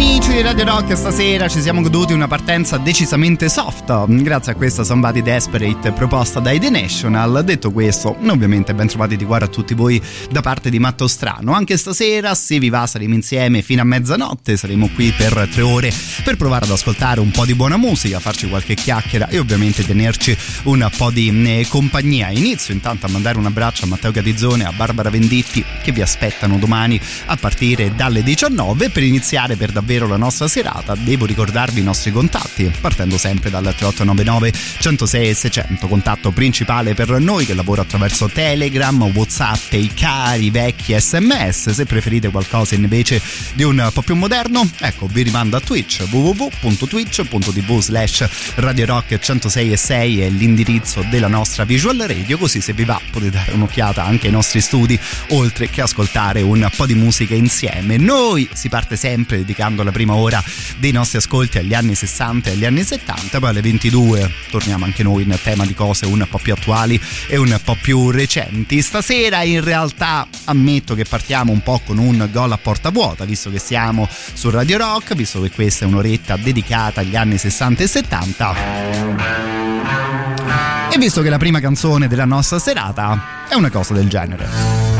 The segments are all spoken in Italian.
Amici di Radio Rock, stasera ci siamo goduti una partenza decisamente soft, grazie a questa Somebody Desperate proposta dai The National. Detto questo, ovviamente ben trovati di cuore a tutti voi da parte di Matto Strano. Anche stasera, se vi va, saremo insieme fino a mezzanotte, saremo qui per tre ore per provare ad ascoltare un po' di buona musica, farci qualche chiacchiera e ovviamente tenerci un po' di eh, compagnia. Inizio intanto a mandare un abbraccio a Matteo Catizzone e a Barbara Venditti che vi aspettano domani a partire dalle 19 per iniziare per davvero la nostra serata, devo ricordarvi i nostri contatti, partendo sempre dal 3899 106 600, contatto principale per noi che lavora attraverso Telegram, Whatsapp e i cari vecchi sms. Se preferite qualcosa invece di un po' più moderno, ecco, vi rimando a Twitch www.twitch.tv slash Radio Rock 106 e 6 è l'indirizzo della nostra visual radio, così se vi va potete dare un'occhiata anche ai nostri studi, oltre che ascoltare un po' di musica insieme. Noi si parte sempre di dedicando la prima ora dei nostri ascolti agli anni 60 e agli anni 70, poi alle 22 torniamo anche noi in tema di cose un po' più attuali e un po' più recenti. Stasera in realtà ammetto che partiamo un po' con un gol a porta vuota, visto che siamo su Radio Rock, visto che questa è un'oretta dedicata agli anni 60 e 70. E visto che la prima canzone della nostra serata è una cosa del genere.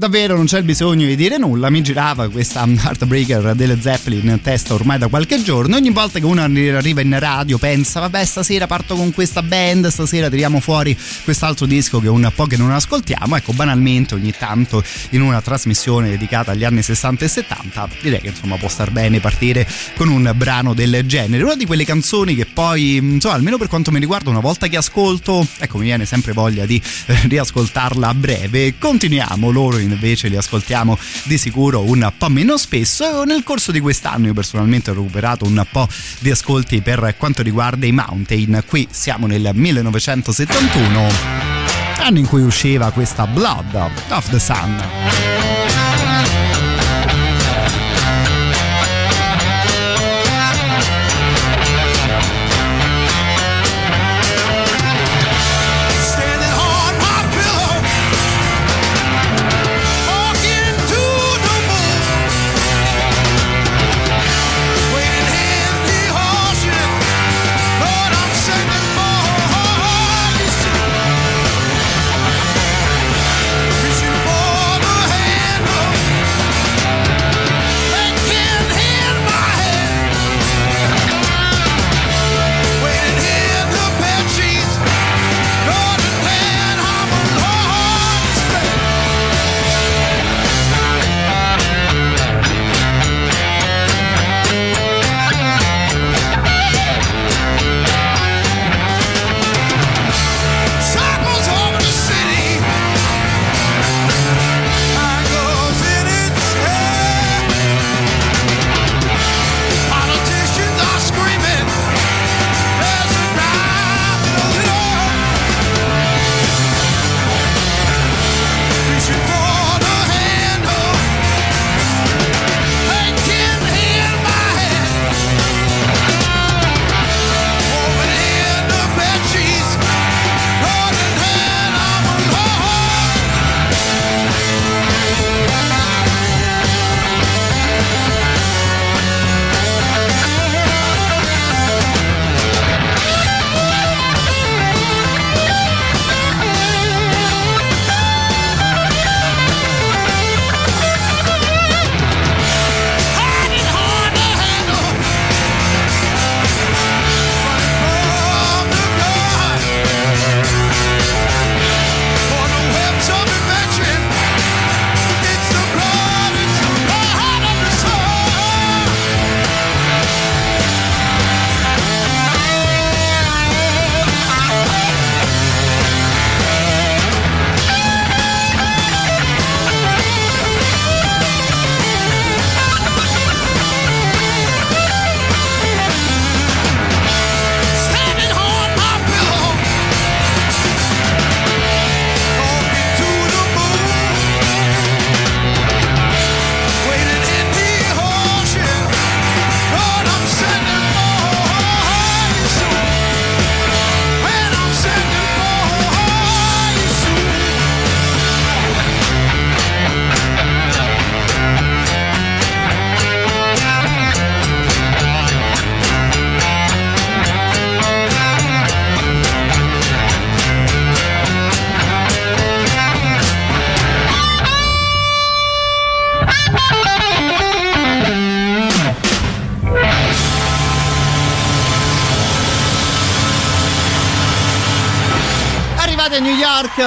Davvero non c'è il bisogno di dire nulla, mi girava questa Heartbreaker delle Zeppelin in testa ormai da qualche giorno, ogni volta che uno arriva in radio pensa vabbè stasera parto con questa band, stasera tiriamo fuori quest'altro disco che un po' che non ascoltiamo, ecco banalmente ogni tanto in una trasmissione dedicata agli anni 60 e 70 direi che insomma può star bene partire con un brano del genere, una di quelle canzoni che poi insomma almeno per quanto mi riguarda una volta che ascolto ecco mi viene sempre voglia di eh, riascoltarla a breve. Continuiamo, loro invece li ascoltiamo di sicuro un po' meno spesso. Nel corso di quest'anno io personalmente ho recuperato un po' di ascolti per quanto riguarda i Mountain. Qui siamo nel 1971, anno in cui usciva questa Blood of the Sun.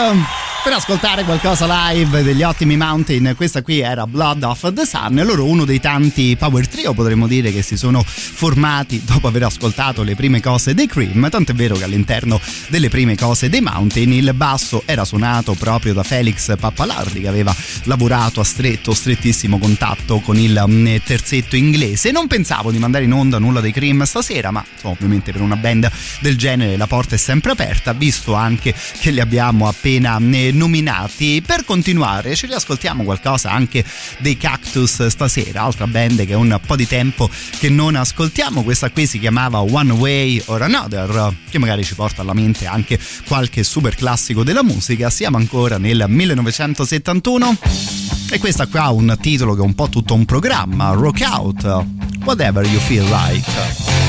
um, per ascoltare qualcosa live degli ottimi Mountain. Questa qui era Blood of the Sun, loro uno dei tanti power trio potremmo dire che si sono formati dopo aver ascoltato le prime cose dei Cream, tant'è vero che all'interno delle prime cose dei Mountain il basso era suonato proprio da Felix Pappalardi che aveva lavorato a stretto, strettissimo contatto con il mm, terzetto inglese. Non pensavo di mandare in onda nulla dei Cream stasera, ma insomma, ovviamente per una band del genere la porta è sempre aperta, visto anche che li abbiamo appena mm, nominati. Per continuare ci riascoltiamo qualcosa anche dei Cactus stasera, altra band che è un po' di tempo che non ascoltiamo. Questa qui si chiamava One Way or Another, che magari ci porta alla mente anche qualche super classico della musica. Siamo ancora nel 1971 e questa qua ha un titolo che è un po' tutto un programma, Rock Out, Whatever You Feel Like.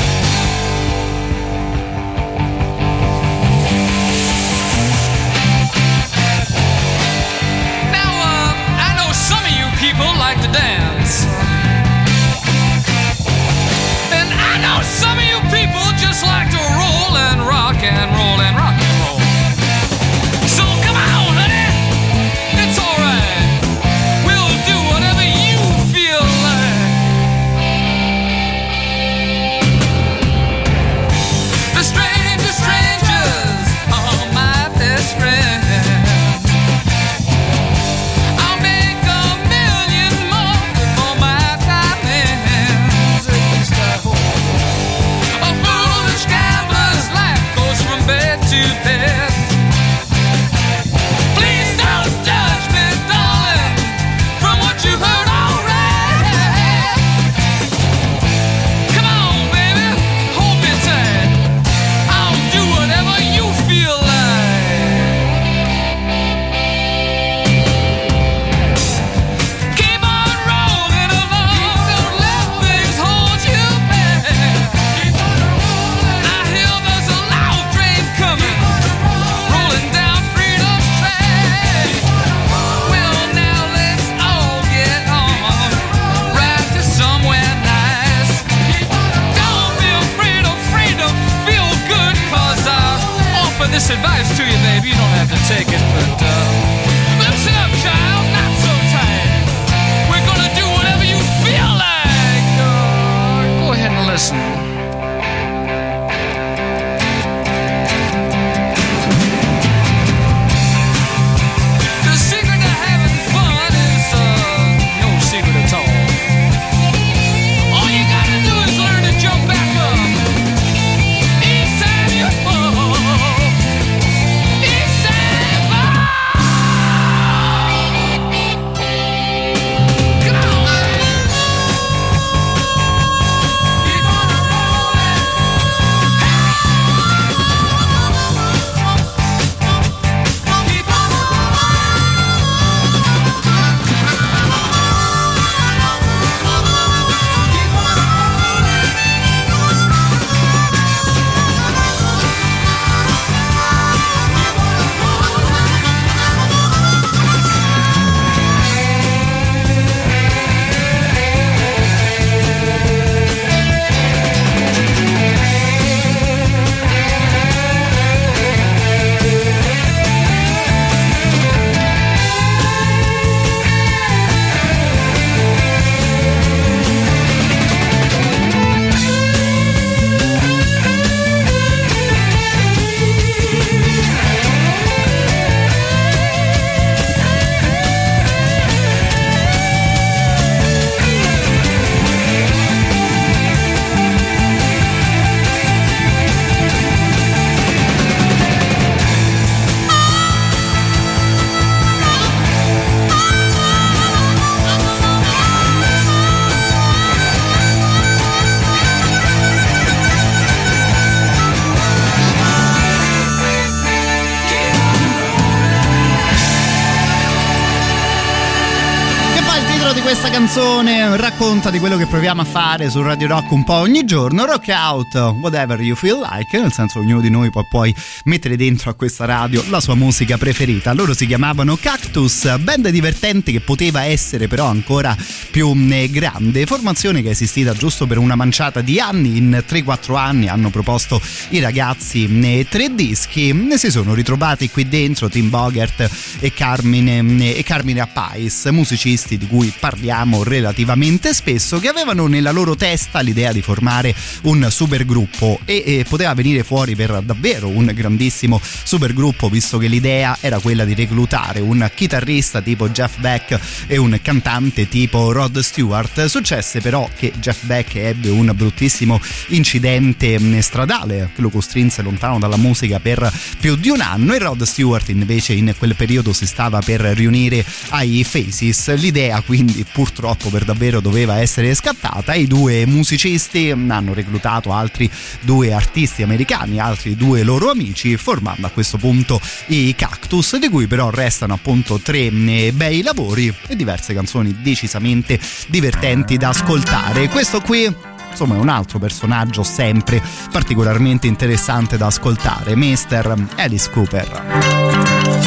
Canzone racconta di quello che proviamo a fare su Radio Rock un po' ogni giorno. Rock out whatever you feel like, nel senso ognuno di noi può poi mettere dentro a questa radio la sua musica preferita. Loro si chiamavano Cactus, band divertente che poteva essere però ancora più eh, grande. Formazione che è esistita giusto per una manciata di anni, in 3-4 anni hanno proposto i ragazzi eh, tre dischi, ne si sono ritrovati qui dentro Tim Bogert e Carmine, eh, e Carmine Appais, musicisti di cui parliamo relativamente spesso, che avevano nella loro testa l'idea di formare un supergruppo e, e poteva venire fuori per davvero un grandissimo supergruppo, visto che l'idea era quella di reclutare un chitarrista tipo Jeff Beck e un cantante tipo Rod Stewart. Successe però che Jeff Beck ebbe un bruttissimo incidente mm, stradale che lo costrinse lontano dalla musica per più di un anno e Rod Stewart invece in quel periodo si stava per riunire ai Faces. L'idea quindi purtroppo per davvero doveva essere scattata i due musicisti hanno reclutato altri due artisti americani, altri due loro amici, formando a questo punto i Cactus, di cui però restano appunto tre eh, bei lavori e diverse canzoni decisamente divertenti da ascoltare. Questo qui insomma è un altro personaggio sempre particolarmente interessante da ascoltare, Mr. Alice Cooper.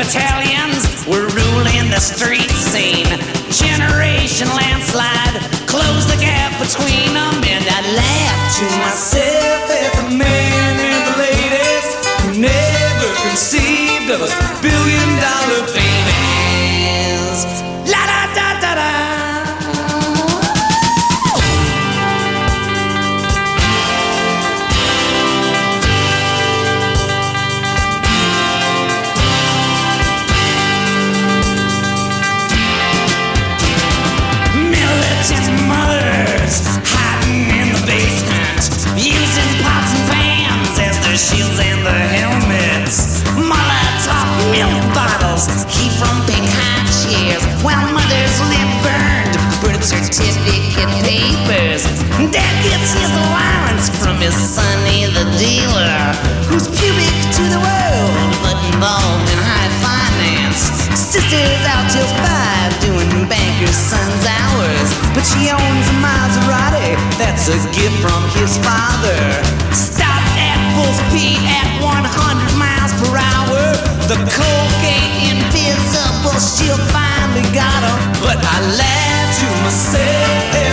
Battalions were ruling the street scene. Generation landslide closed the gap between them. And I laughed to myself at the man and the ladies who never conceived of us billion his sonny the dealer, who's pubic to the world but involved in high finance. Sister's out till five doing banker's son's hours, but she owns a Maserati that's a gift from his father. Stop at full speed at 100 miles per hour. The cocaine invisible, she'll finally got him. But I laugh to myself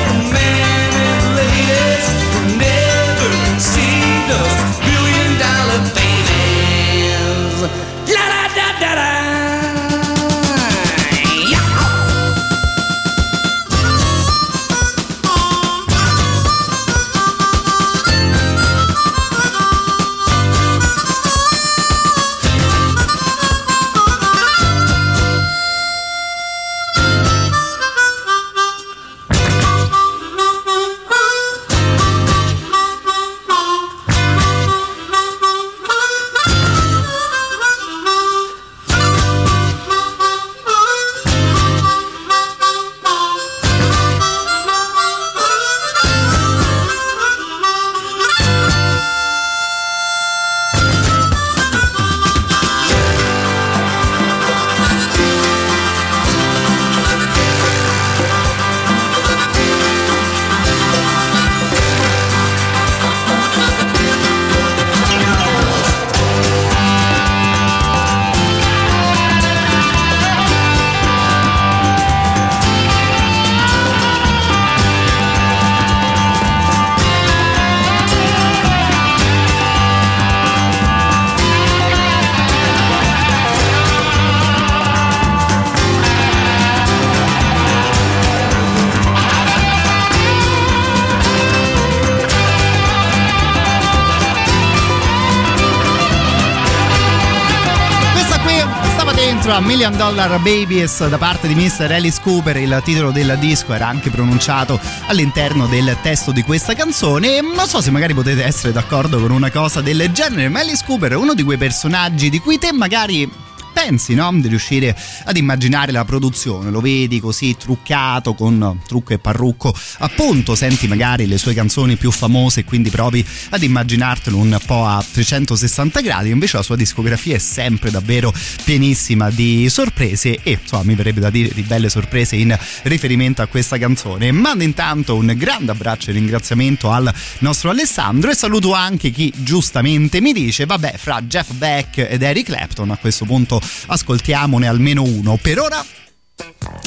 Million Dollar Babies da parte di Mr. Alice Cooper, il titolo del disco era anche pronunciato all'interno del testo di questa canzone. Non so se magari potete essere d'accordo con una cosa del genere, ma Alice Cooper è uno di quei personaggi di cui te magari pensi no? di riuscire ad immaginare la produzione, lo vedi così truccato con trucco e parrucco, appunto senti magari le sue canzoni più famose e quindi provi ad immaginartelo un po' a 360 gradi, invece la sua discografia è sempre davvero pienissima di sorprese e insomma mi verrebbe da dire di belle sorprese in riferimento a questa canzone. Mando intanto un grande abbraccio e ringraziamento al nostro Alessandro e saluto anche chi giustamente mi dice vabbè fra Jeff Beck ed Eric Clapton a questo punto ascoltiamone almeno uno. Per ora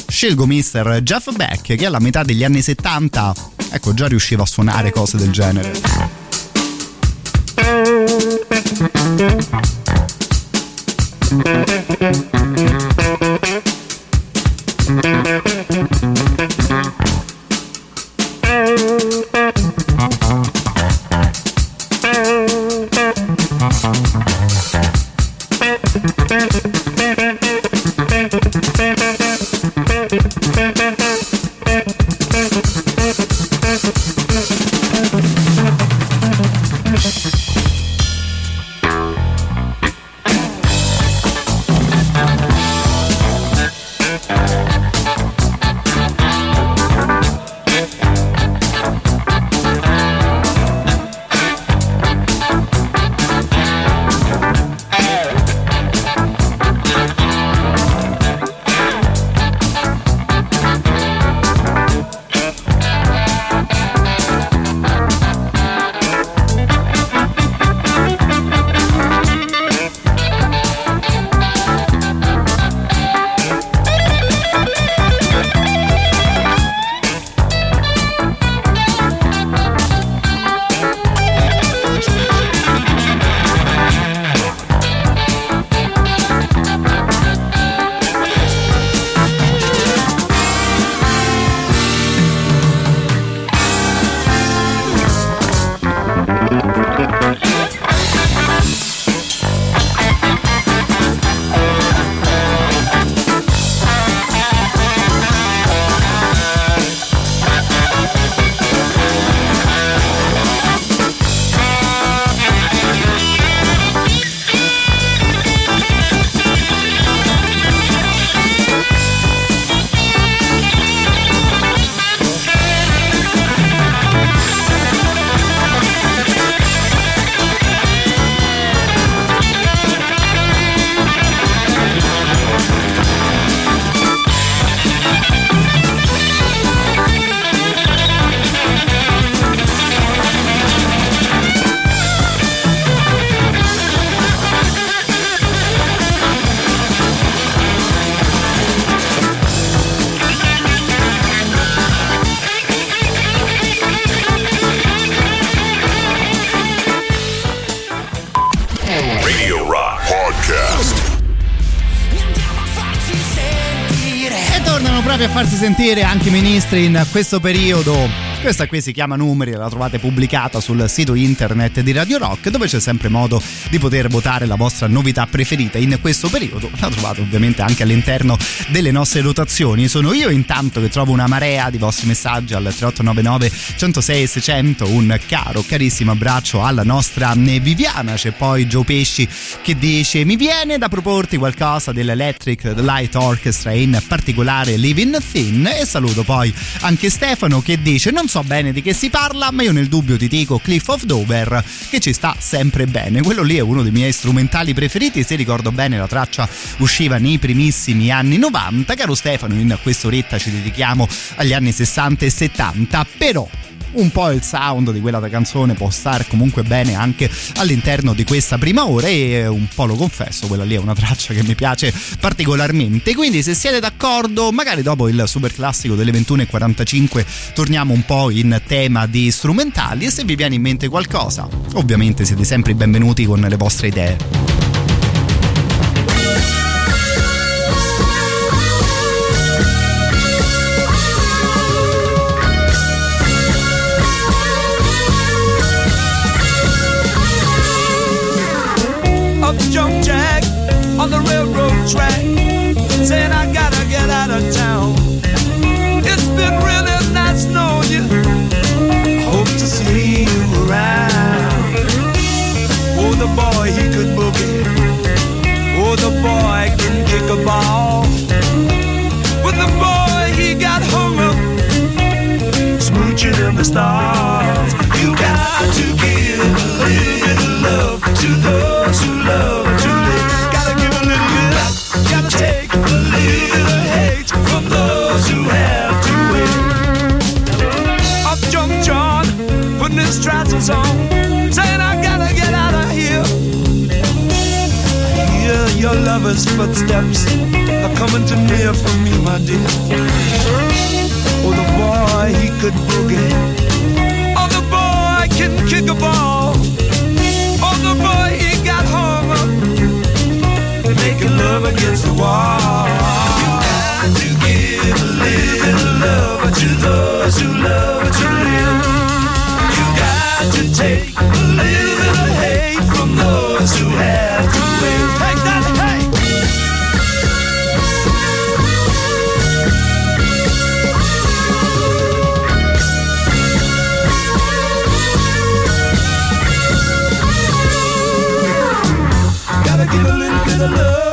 scelgo Mr. Jeff Beck che alla metà degli anni 70 ecco già riusciva a suonare cose del genere. Radio sentire anche i ministri in questo periodo. Questa qui si chiama Numeri, la trovate pubblicata sul sito internet di Radio Rock dove c'è sempre modo di poter votare la vostra novità preferita in questo periodo. La trovate ovviamente anche all'interno delle nostre rotazioni. Sono io intanto che trovo una marea di vostri messaggi al 3899 106 600. Un caro, carissimo abbraccio alla nostra Viviana. C'è poi Joe Pesci che dice mi viene da proporti qualcosa dell'Electric Light Orchestra in particolare Living Thin e saluto poi anche Stefano che dice non so bene di che si parla ma io nel dubbio ti dico Cliff of Dover che ci sta sempre bene. Quello lì è uno dei miei strumentali preferiti se ricordo bene la traccia usciva nei primissimi anni 90 caro Stefano in quest'oretta ci dedichiamo agli anni 60 e 70 però un po' il sound di quella canzone può stare comunque bene anche all'interno di questa prima ora e un po' lo confesso, quella lì è una traccia che mi piace particolarmente. Quindi se siete d'accordo, magari dopo il super classico delle 21.45 torniamo un po' in tema di strumentali e se vi viene in mente qualcosa, ovviamente siete sempre benvenuti con le vostre idee. track, saying I gotta get out of town. It's been really nice knowing you. Hope to see you around. Oh, the boy he could boogie. Oh, the boy can kick a ball. But the boy he got hung up, smooching in the stars. Lover's footsteps are coming too near for me, my dear. Oh, the boy, he could boogie. Oh, the boy can kick a ball. Oh, the boy, he got up. Making love against the wall. You got to give a little love to those who love to live. You got to take a little hate from those who have to win. A little bit of love.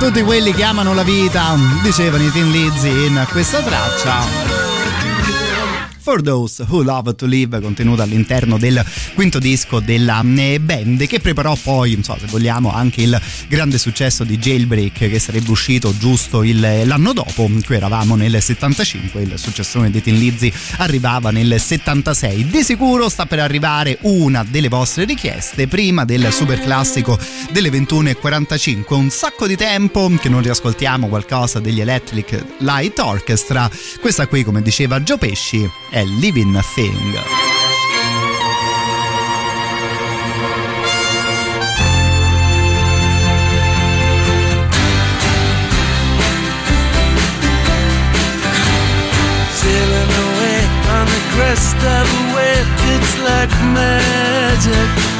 Tutti quelli che amano la vita, dicevano i Tin Lizzy in questa traccia. For Those Who Love to Live, contenuta all'interno del quinto disco della eh, band, che preparò poi, insomma, se vogliamo, anche il grande successo di Jailbreak, che sarebbe uscito giusto il- l'anno dopo. Qui eravamo nel 75, il successone dei Tin Lizzy arrivava nel 76. Di sicuro sta per arrivare una delle vostre richieste prima del super classico delle 21.45. Un sacco di tempo che non riascoltiamo qualcosa degli Electric Light Orchestra. Questa qui, come diceva Gio Pesci, è Living Thing. Sailing away on the crest of a wave, it's like magic.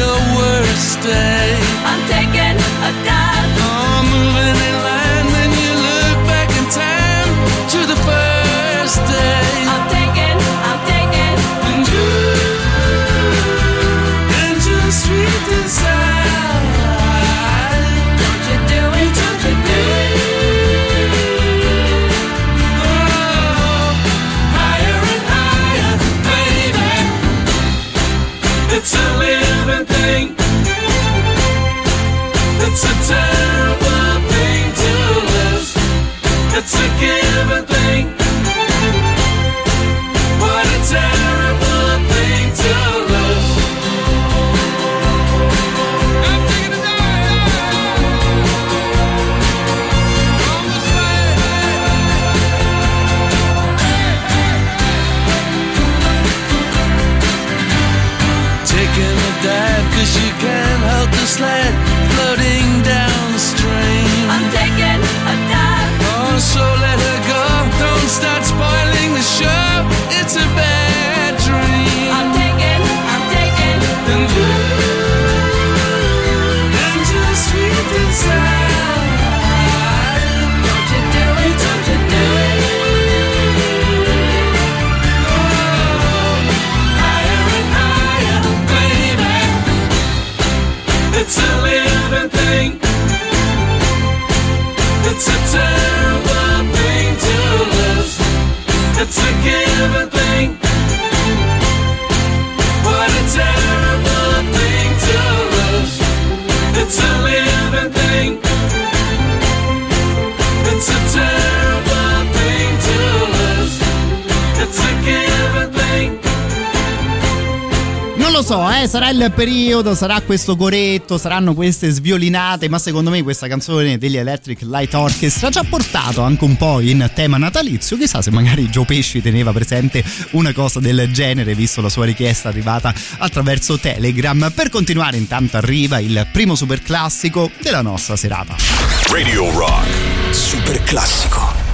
your worst day. I'm taking a dive. A so, eh, sarà il periodo, sarà questo coretto, saranno queste sviolinate, ma secondo me questa canzone degli Electric Light Orchestra ci ha portato anche un po' in tema natalizio. Chissà se magari Joe Pesci teneva presente una cosa del genere, visto la sua richiesta arrivata attraverso Telegram. Per continuare, intanto arriva il primo super classico della nostra serata. Radio Rock. Super classico.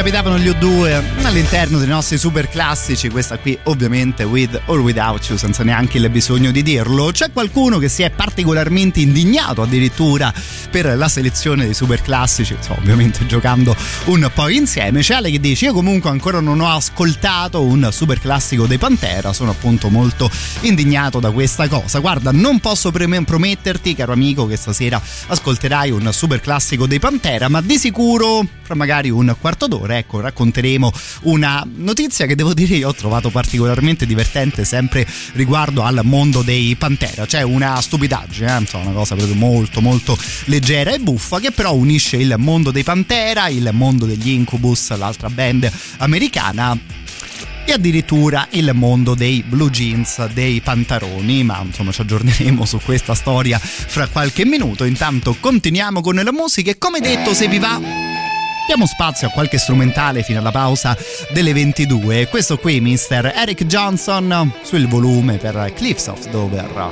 Capitavano gli U2 all'interno dei nostri super classici, questa qui ovviamente with or without you, senza neanche il bisogno di dirlo. C'è qualcuno che si è particolarmente indignato addirittura per la selezione dei super classici, insomma, ovviamente giocando un po' insieme. C'è Ale che dice: Io comunque ancora non ho ascoltato un super classico dei Pantera, sono appunto molto indignato da questa cosa. Guarda, non posso prometterti, caro amico, che stasera ascolterai un super classico dei Pantera, ma di sicuro fra magari un quarto d'ora, ecco, racconteremo una notizia che devo dire io ho trovato particolarmente divertente sempre riguardo al mondo dei Pantera. C'è una stupidaggine, eh? una cosa proprio molto molto leggera e buffa che però unisce il mondo dei Pantera, il mondo degli Incubus, l'altra band americana e addirittura il mondo dei blue jeans, dei pantaloni, ma insomma ci aggiorneremo su questa storia fra qualche minuto. Intanto continuiamo con la musica e come detto se vi va diamo spazio a qualche strumentale fino alla pausa delle 22. Questo qui, Mr. Eric Johnson, sul volume per Cliffs of Dover.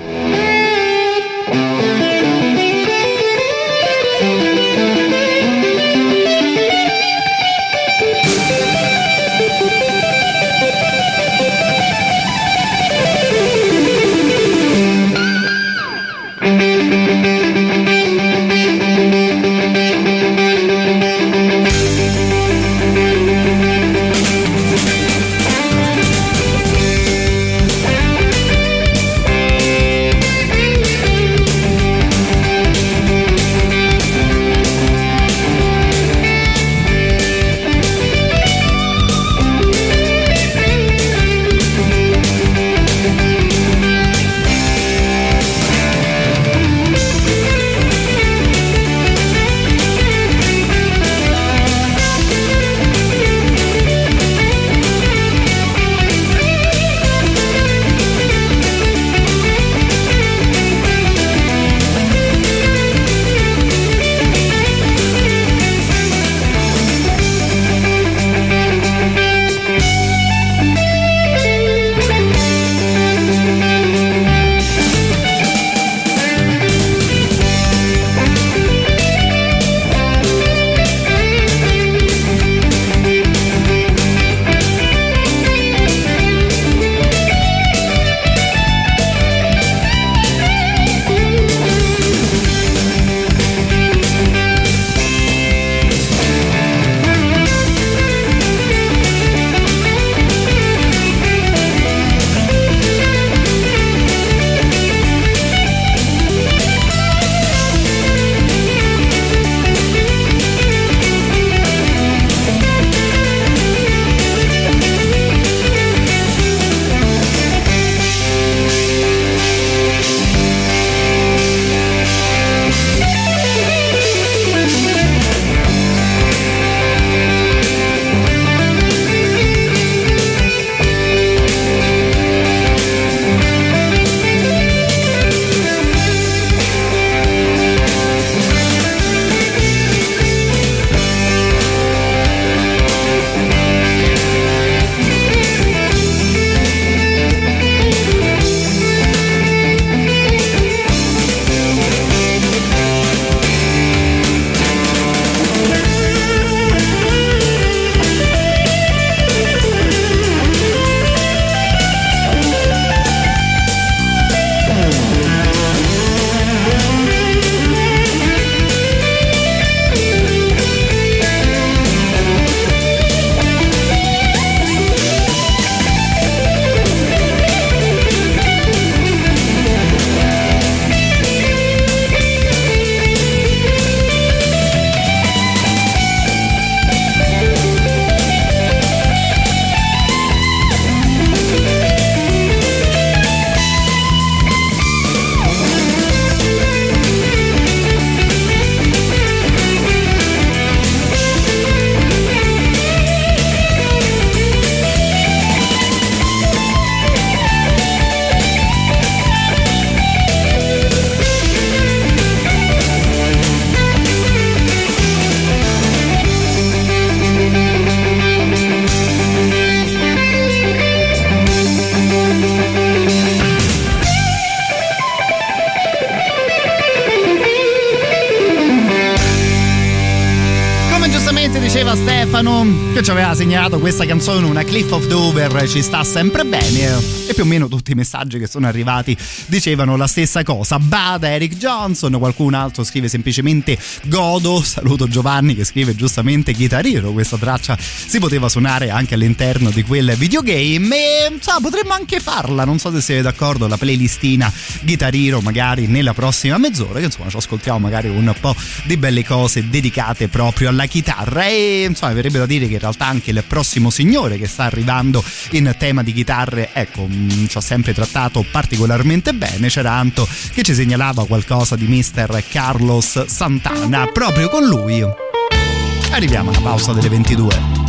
Che ci aveva segnalato questa canzone, una Cliff of Dover, ci sta sempre bene. E più o meno tutti i messaggi che sono arrivati dicevano la stessa cosa. Bada Eric Johnson, qualcun altro scrive semplicemente Godo. Saluto Giovanni che scrive giustamente Chitariro. Questa traccia si poteva suonare anche all'interno di quel videogame. E so, potremmo anche farla. Non so se siete d'accordo. La playlistina Chitariro, magari nella prossima mezz'ora. Che insomma ci ascoltiamo magari un po' di belle cose dedicate proprio alla chitarra. E insomma, verrebbe da dire che in realtà anche il prossimo signore che sta arrivando in tema di chitarre, ecco, mh, ci ha sempre trattato particolarmente bene. C'era Anto che ci segnalava qualcosa di Mr. Carlos Santana. Proprio con lui arriviamo alla pausa delle 22.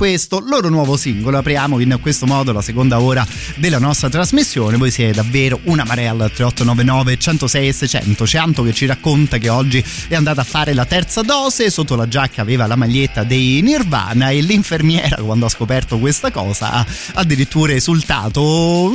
Questo loro nuovo singolo. Apriamo in questo modo la seconda ora della nostra trasmissione. Voi siete davvero una marea al 3899 106 e 600. C'è Anto che ci racconta che oggi è andata a fare la terza dose. Sotto la giacca aveva la maglietta dei Nirvana e l'infermiera, quando ha scoperto questa cosa, ha addirittura esultato.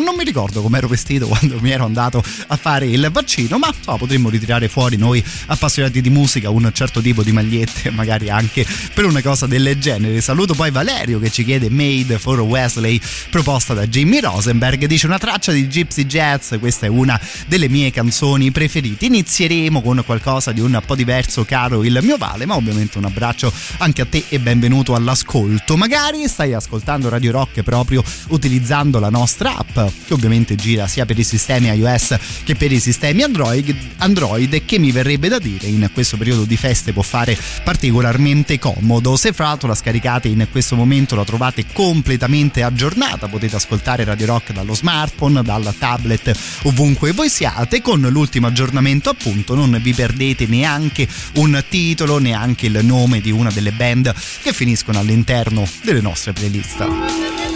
Non mi ricordo come ero vestito quando mi ero andato a fare il vaccino, ma so, potremmo ritirare fuori noi appassionati di musica un certo tipo di magliette, magari anche per una cosa del genere. Saluto poi Valerio che ci chiede Made for Wesley proposta da Jimmy Rosenberg. Dice una traccia di Gypsy Jazz, questa è una delle mie canzoni preferite. Inizieremo con qualcosa di un po' diverso, caro il mio Vale, ma ovviamente un abbraccio anche a te e benvenuto all'ascolto. Magari stai ascoltando Radio Rock proprio utilizzando la nostra app, che ovviamente gira sia per i sistemi iOS che per i sistemi Android, Android che mi verrebbe da dire in questo periodo di feste può fare particolarmente comodo. Se fra l'altro la scaricate in questo momento la trovate completamente aggiornata, potete ascoltare Radio Rock dallo smartphone, dal tablet, ovunque voi siate. Con l'ultimo aggiornamento appunto non vi perdete neanche un titolo, neanche il nome di una delle band che finiscono all'interno delle nostre playlist.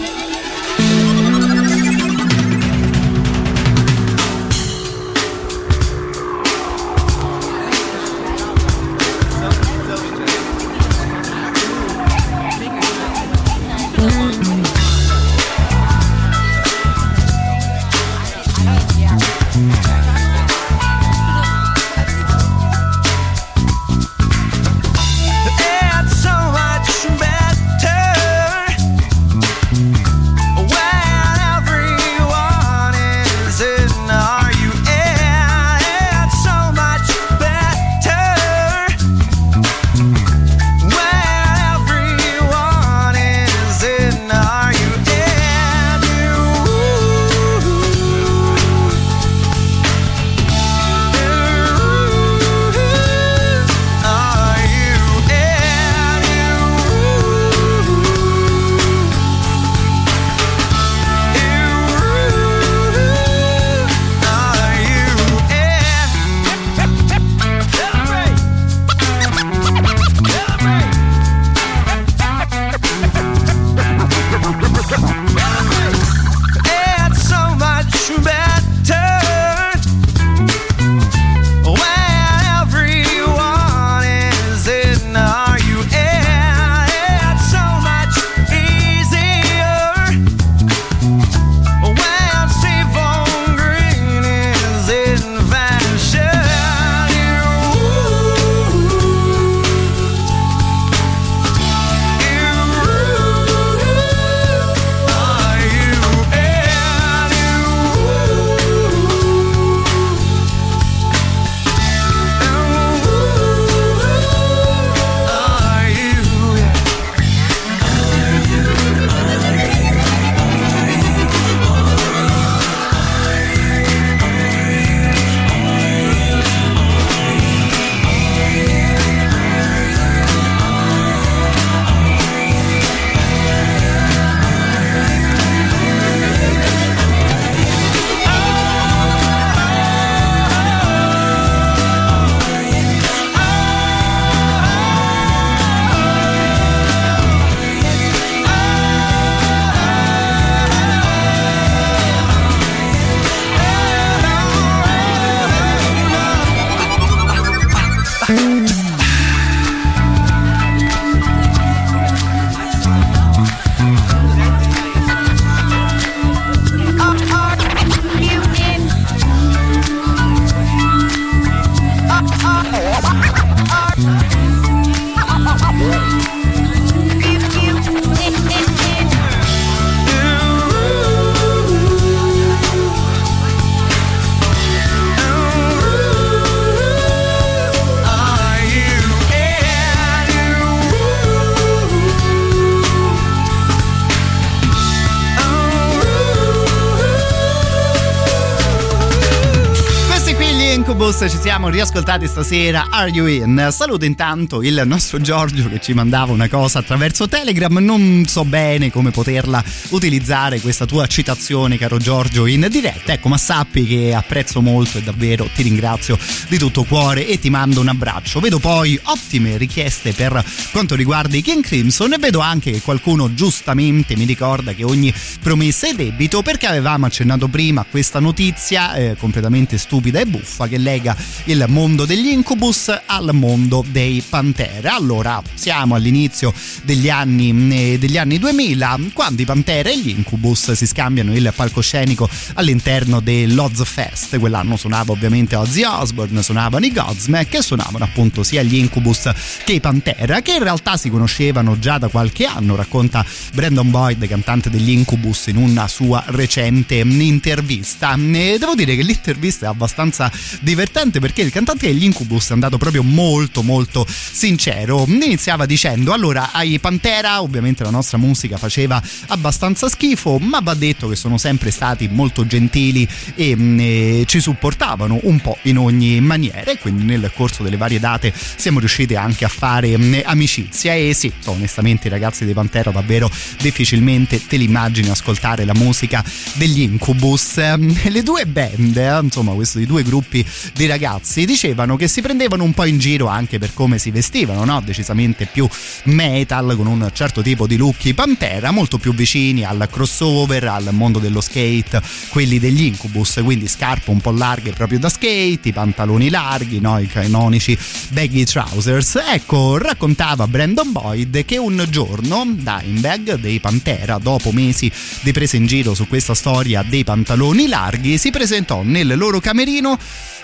Incubus ci siamo riascoltati stasera Are You In? Saluto intanto il nostro Giorgio che ci mandava una cosa attraverso Telegram. Non so bene come poterla utilizzare questa tua citazione caro Giorgio in diretta. Ecco ma sappi che apprezzo molto e davvero ti ringrazio di tutto cuore e ti mando un abbraccio. Vedo poi ottime richieste per quanto riguarda i King Crimson e vedo anche che qualcuno giustamente mi ricorda che ogni promessa è debito perché avevamo accennato prima questa notizia eh, completamente stupida e buffa che lega il mondo degli incubus al mondo dei Pantera. Allora, siamo all'inizio degli anni, eh, degli anni 2000, quando i Pantera e gli incubus si scambiano il palcoscenico all'interno dell'Oz Fest. Quell'anno suonava ovviamente Ozzy Osbourne, suonavano i Godsmack e suonavano appunto sia gli incubus che i Pantera, che in realtà si conoscevano già da qualche anno, racconta Brandon Boyd, cantante degli incubus, in una sua recente intervista. E devo dire che l'intervista è abbastanza divertente perché il cantante degli Incubus è andato proprio molto molto sincero. Iniziava dicendo allora ai Pantera ovviamente la nostra musica faceva abbastanza schifo ma va detto che sono sempre stati molto gentili e, mm, e ci supportavano un po' in ogni maniera e quindi nel corso delle varie date siamo riusciti anche a fare mh, mm, amicizia e sì, onestamente i ragazzi dei Pantera davvero difficilmente te li immagini ascoltare la musica degli Incubus. Le due band, eh, insomma questi due gruppi di ragazzi dicevano che si prendevano un po' in giro anche per come si vestivano, no? decisamente più metal con un certo tipo di look Pantera, molto più vicini al crossover, al mondo dello skate, quelli degli Incubus, quindi scarpe un po' larghe proprio da skate, i pantaloni larghi, no? i canonici baggy trousers. Ecco, raccontava Brandon Boyd che un giorno Dimebag dei Pantera, dopo mesi di presa in giro su questa storia dei pantaloni larghi, si presentò nel loro camerino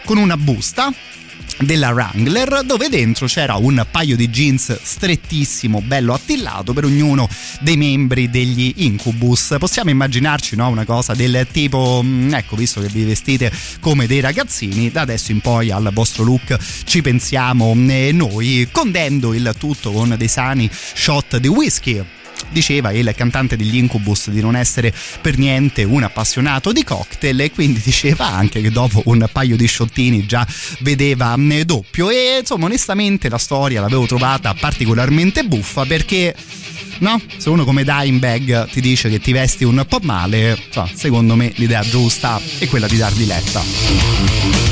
con una busta della Wrangler dove dentro c'era un paio di jeans strettissimo bello attillato per ognuno dei membri degli Incubus. Possiamo immaginarci no, una cosa del tipo mm, ecco visto che vi vestite come dei ragazzini da adesso in poi al vostro look ci pensiamo eh, noi condendo il tutto con dei sani shot di whisky diceva il cantante degli Incubus di non essere per niente un appassionato di cocktail e quindi diceva anche che dopo un paio di sciottini già vedeva mm, doppio e insomma onestamente la storia l'avevo trovata particolarmente buffa perché no? Se uno come Dimebag ti dice che ti vesti un po' male, cioè, secondo me l'idea giusta è quella di dargli letta.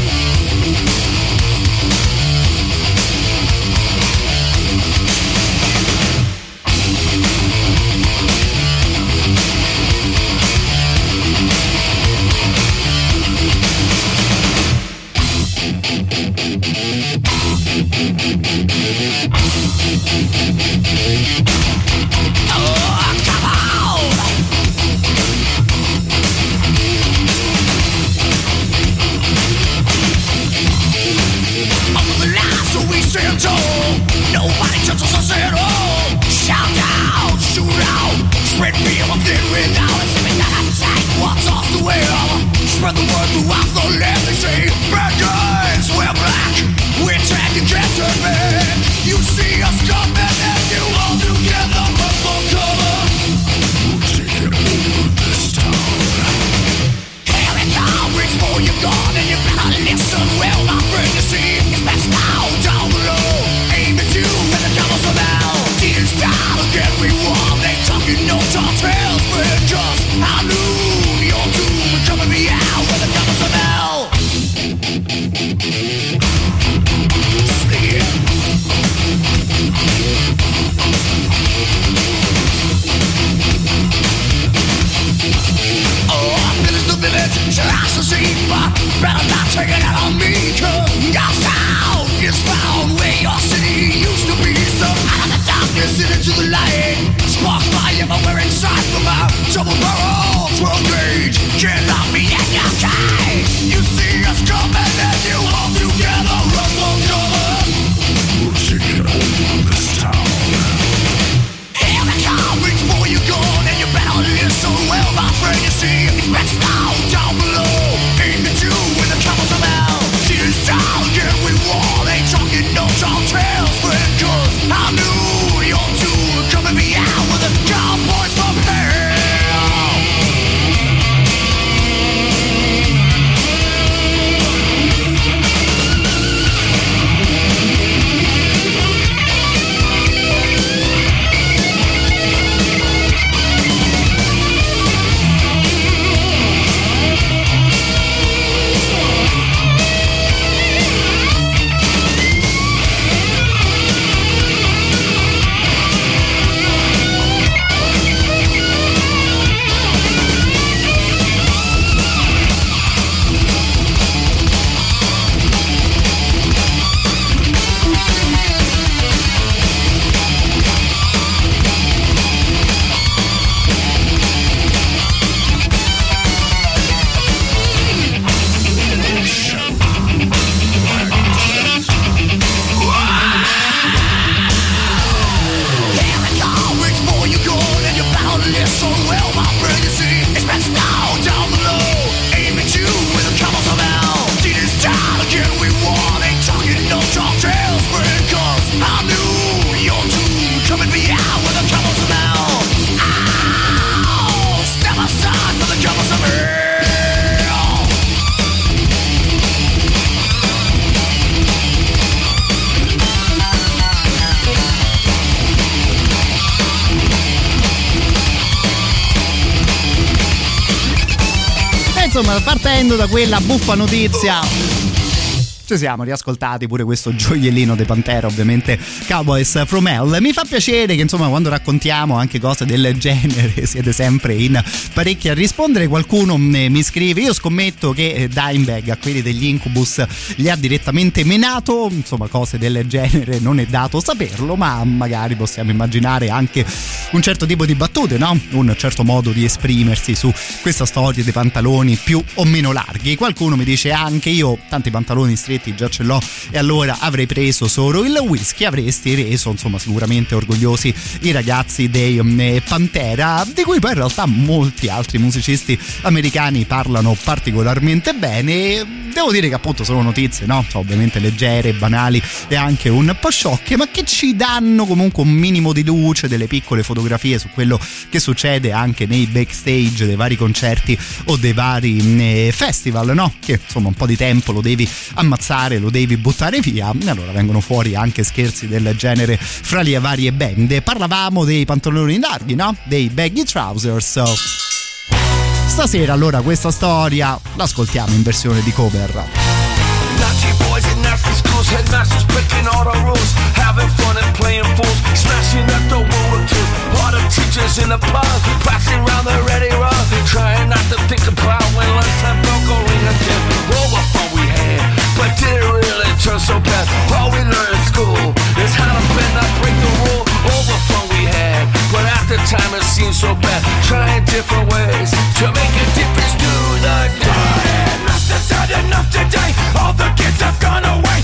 Buffa notizia ci siamo riascoltati pure questo gioiellino di Pantera, ovviamente Cowboys from Hell. Mi fa piacere che insomma quando raccontiamo anche cose del genere siete sempre in parecchi a rispondere. Qualcuno mi scrive: Io scommetto che eh, Dimebag a quelli degli Incubus li ha direttamente menato. Insomma, cose del genere non è dato saperlo, ma magari possiamo immaginare anche un certo tipo di battute, no? Un certo modo di esprimersi su questa storia dei pantaloni più o meno larghi. Qualcuno mi dice anche io tanti pantaloni stretti già ce l'ho e allora avrei preso solo il whisky avresti reso insomma sicuramente orgogliosi i ragazzi dei um, Pantera di cui poi in realtà molti altri musicisti americani parlano particolarmente bene devo dire che appunto sono notizie no? Cioè, ovviamente leggere, banali e anche un po' sciocche ma che ci danno comunque un minimo di luce delle piccole fotografie su quello che succede anche nei backstage dei vari concerti o dei vari eh, festival no? che insomma un po' di tempo lo devi ammazzare ammazzare lo devi buttare via e allora vengono fuori anche scherzi del genere fra le varie band parlavamo dei pantaloni larghi no? dei baggy trousers stasera allora questa storia l'ascoltiamo in versione di cover headmasters breaking all the rules, having fun and playing fools, smashing at the World War II. All the teachers in the pub, passing around the ready rug, trying not to think about when lunchtime broke a ring again. All the fun we had, but did it really turn so bad? All we learned in school is how to bend, not break the rule. All the fun we had, but at time it seemed so bad. Trying different ways to make a difference to the day. Masters had enough today. All the kids have gone away.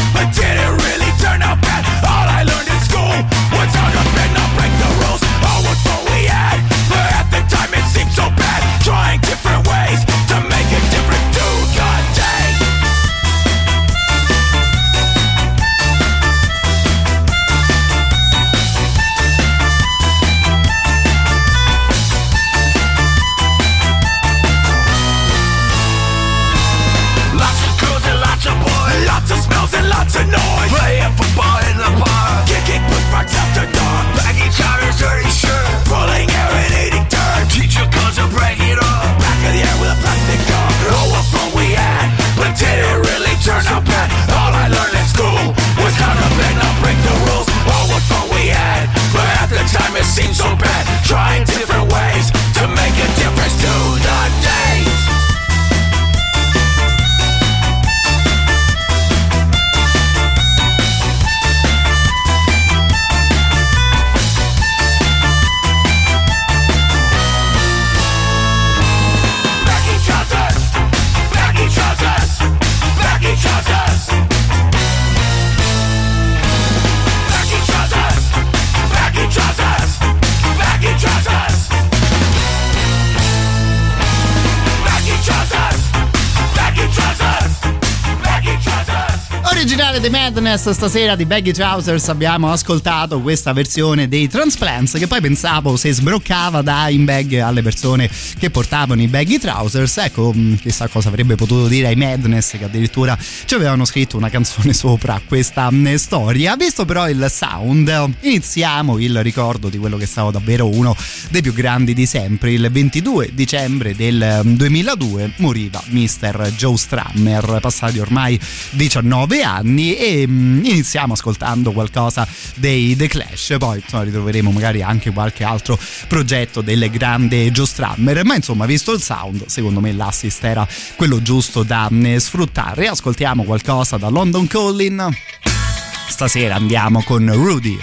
After dirty shirt. Pulling and eating dirt. Teacher comes and break it up. Back the air with a plastic gun. What fun we had. But did it really turn out bad? All I learned in school was how to bend, break the rules. Oh, what fun we had. But at the time it seemed so bad. Trying different Originale The Madness stasera di Baggy Trousers. Abbiamo ascoltato questa versione dei Transplants che poi pensavo se sbroccava da in bag alle persone che portavano i Baggy Trousers. Ecco mh, chissà cosa avrebbe potuto dire ai Madness che addirittura ci avevano scritto una canzone sopra questa mh, storia. Visto però il sound iniziamo il ricordo di quello che è stato davvero uno dei più grandi di sempre. Il 22 dicembre del mh, 2002 moriva Mr. Joe Strummer passati ormai 19 anni e mh, iniziamo ascoltando qualcosa dei The Clash. Poi insomma, ritroveremo magari anche qualche altro progetto del grande Joe Strummer. Ma insomma visto il sound secondo me l'assist era quello giusto da mh, sfruttare. Ascoltiamo qualcosa da London Calling. Stasera andiamo con Rudy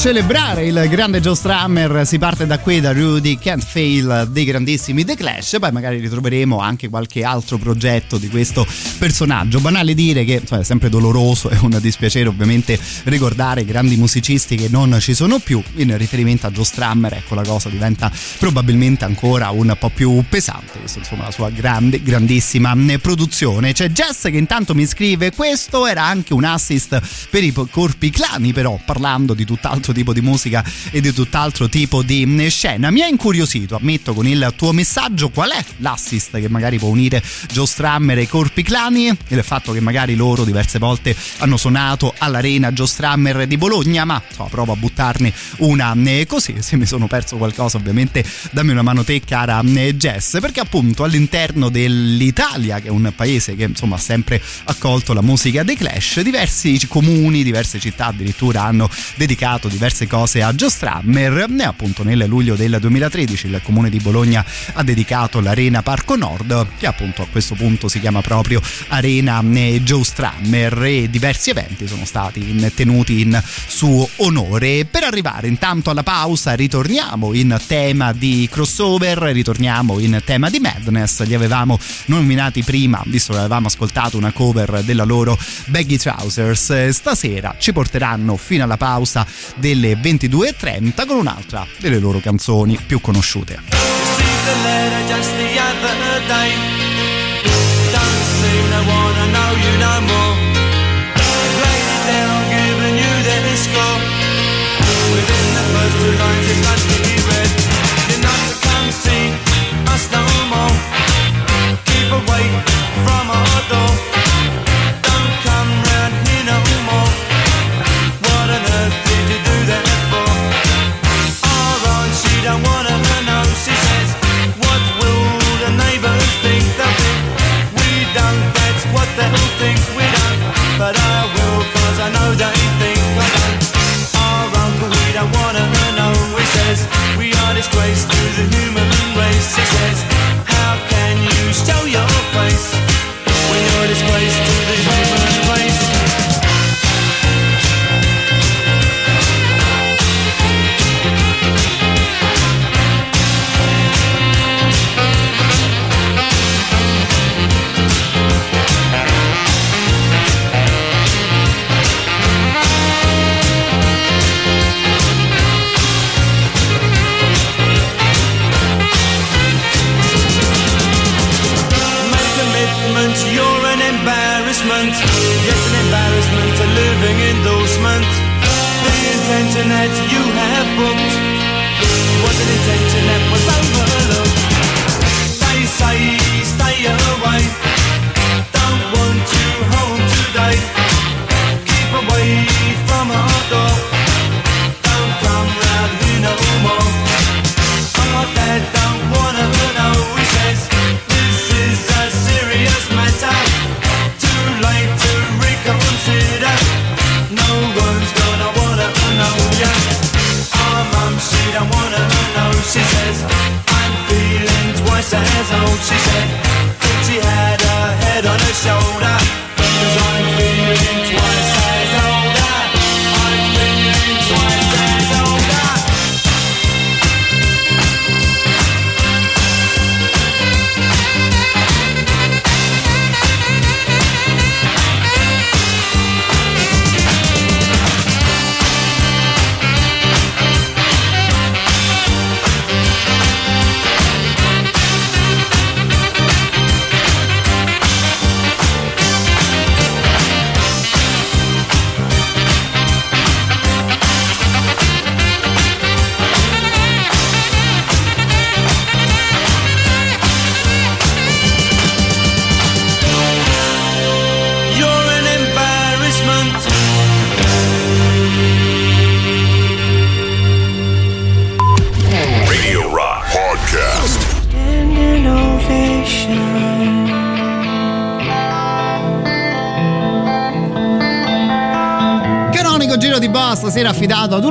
celebrare il grande Joe Strummer si parte da qui da Rudy Can't Fail dei grandissimi The Clash poi magari ritroveremo anche qualche altro progetto di questo personaggio. Banale dire che insomma, è sempre doloroso e un dispiacere ovviamente ricordare grandi musicisti che non ci sono più. In riferimento a Joe Strummer ecco la cosa diventa probabilmente ancora un po' più pesante visto insomma la sua grande grandissima produzione. C'è Jess che intanto mi scrive questo era anche un assist per i corpi clani però parlando di tutt'altro tipo di musica e di tutt'altro tipo di scena mi ha incuriosito ammetto con il tuo messaggio qual è l'assist che magari può unire Joe Strummer e i corpi clani il fatto che magari loro diverse volte hanno suonato all'arena Joe Strummer di Bologna ma so, provo a buttarne una così se mi sono perso qualcosa ovviamente dammi una mano te cara Jess perché appunto all'interno dell'Italia che è un paese che insomma ha sempre accolto la musica dei Clash diversi comuni diverse città addirittura hanno dedicato diverse cose a Joe Strummer. E appunto nel luglio del 2013 il comune di Bologna ha dedicato l'Arena Parco Nord che appunto a questo punto si chiama proprio Arena eh, Joe Strummer. E diversi eventi sono stati tenuti in suo onore. Per arrivare intanto alla pausa ritorniamo in tema di crossover ritorniamo in tema di Madness li avevamo nominati prima visto che avevamo ascoltato una cover della loro Baggy Trousers. Stasera ci porteranno fino alla pausa delle 22.30 con un'altra delle loro canzoni più conosciute light from a door.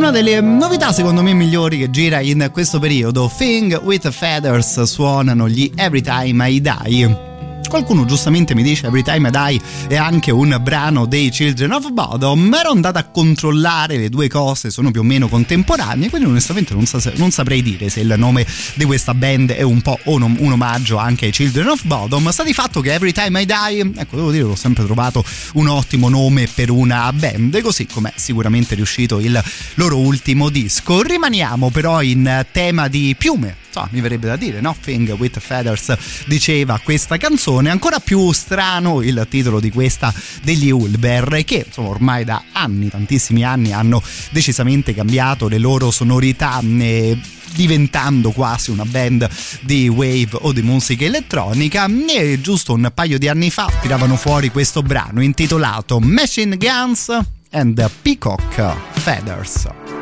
Una delle novità secondo me migliori che gira in questo periodo. Thing with Feathers suonano gli Every Time I Die. Qualcuno giustamente mi dice Every Time I Die è anche un brano dei Children of Bodom, ero andato a controllare le due cose, sono più o meno contemporanee, quindi onestamente non, sa- non saprei dire se il nome di questa band è un po' un, un omaggio anche ai Children of Bodom. Sta di fatto che Every Time I Die, ecco, devo dire, l'ho sempre trovato un ottimo nome per una band, così come è sicuramente riuscito il loro ultimo disco. Rimaniamo però in tema di piume so, mi verrebbe da dire, no? Thing with Feathers diceva questa canzone. Ancora più strano il titolo di questa degli Ulver, che insomma ormai da anni, tantissimi anni, hanno decisamente cambiato le loro sonorità. Eh, diventando quasi una band di wave o di musica elettronica e giusto un paio di anni fa tiravano fuori questo brano intitolato Machine Guns and Peacock Feathers.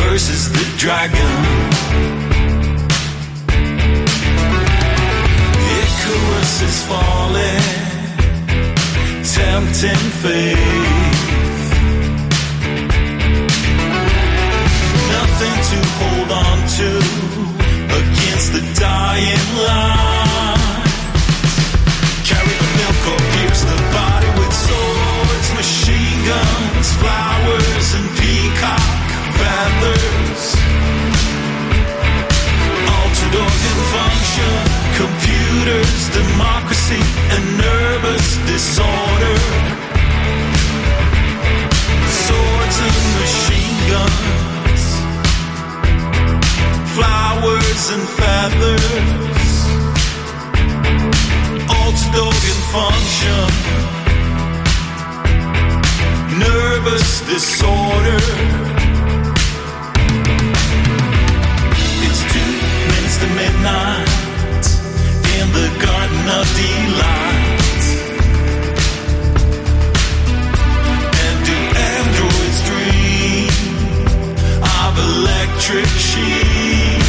Versus the dragon. Icarus is falling, tempting fate. nothing to hold on to against the dying light. Guns, flowers, and peacock feathers. Altered organ function, computers, democracy, and nervous disorder. Swords and machine guns flowers and feathers, altered organ function, nervous disorder. It's two minutes to midnight in the Garden of Delight. And do androids dream of electric sheep?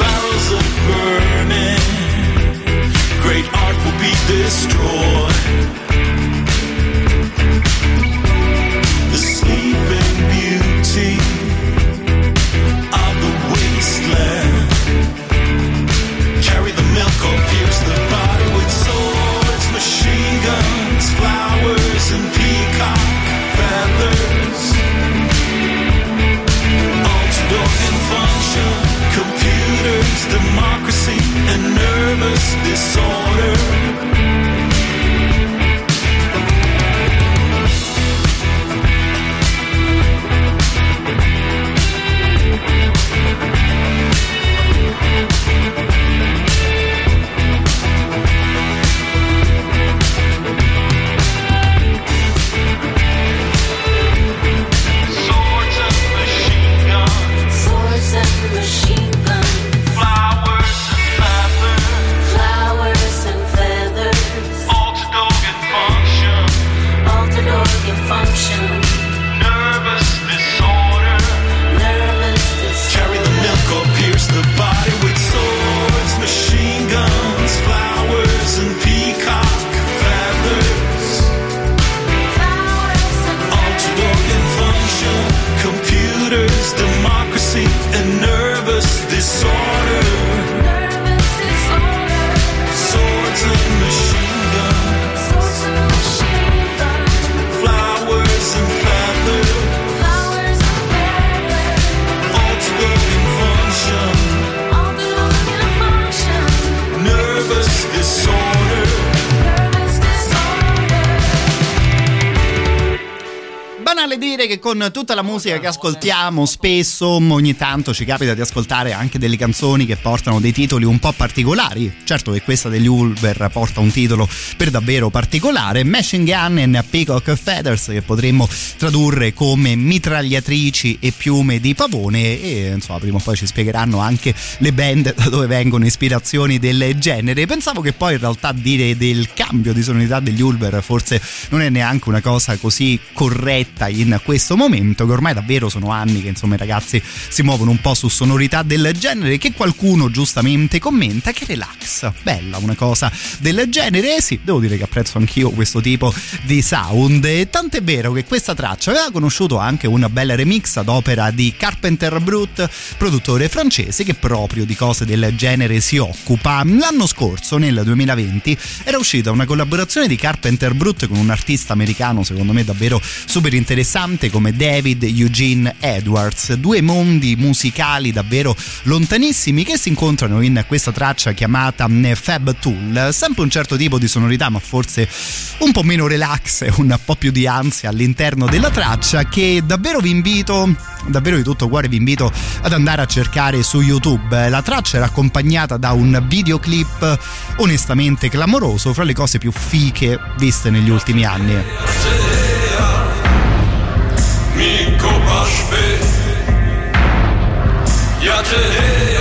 Barrels of burning, great art will be destroyed. The sleeping beauty venomous disorder. Con tutta la musica che ascoltiamo spesso, ogni tanto ci capita di ascoltare anche delle canzoni che portano dei titoli un po' particolari. Certo che questa degli Ulver porta un titolo per davvero particolare, Machine Gun and Peacock Feathers, che potremmo tradurre come mitragliatrici e piume di pavone e insomma prima o poi ci spiegheranno anche le band da dove vengono ispirazioni del genere. Pensavo che poi in realtà dire del cambio di sonorità degli Ulver forse non è neanche una cosa così corretta in questo momento, che ormai davvero sono anni che insomma i ragazzi si muovono un po' su sonorità del genere che qualcuno giustamente commenta che relax, bella una cosa del genere, sì, devo dire che apprezzo anch'io questo tipo di sound, e tant'è vero che questa traccia aveva conosciuto anche una bella remix ad opera di Carpenter Brut, produttore francese che proprio di cose del genere si occupa. L'anno scorso, nel 2020, era uscita una collaborazione di Carpenter Brut con un artista americano secondo me davvero super interessante come David Eugene Edwards, due mondi musicali davvero lontanissimi che si incontrano in questa traccia chiamata Fab Tool, sempre un certo tipo di sonorità ma forse un po' meno relax e un po' più di ansia all'interno della traccia che davvero vi invito, davvero di tutto cuore vi invito ad andare a cercare su YouTube. La traccia era accompagnata da un videoclip onestamente clamoroso, fra le cose più fiche viste negli ultimi anni. spät. today.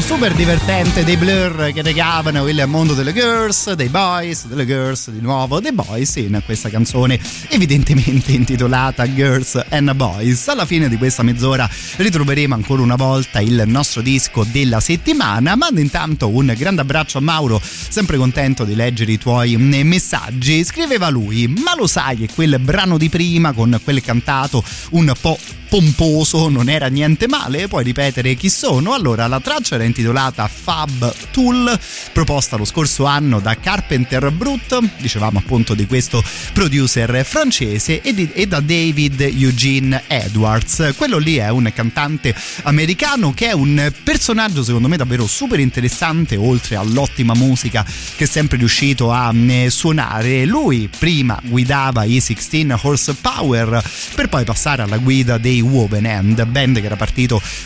super divertente dei Blur che recavano il mondo delle girls, dei boys, delle girls, di nuovo dei boys in questa canzone evidentemente intitolata Girls and Boys. Alla fine di questa mezz'ora ritroveremo ancora una volta il nostro disco della settimana, mando intanto un grande abbraccio a Mauro, sempre contento di leggere i tuoi messaggi. Scriveva lui, ma lo sai che quel brano di prima con quel cantato un po' pomposo non era niente male, puoi ripetere chi sono? Allora, la traccia era intitolata Fab Tool, proposta lo scorso anno da Carpenter Brut, dicevamo appunto di questo producer francese, e, di- e da David Eugene Edwards. Quello lì è un cantante americano che è un personaggio secondo me davvero super interessante, oltre all'ottima musica che è sempre riuscito a mm, suonare. Lui prima guidava i 16 Horsepower per poi passare alla guida dei Woven End, band che era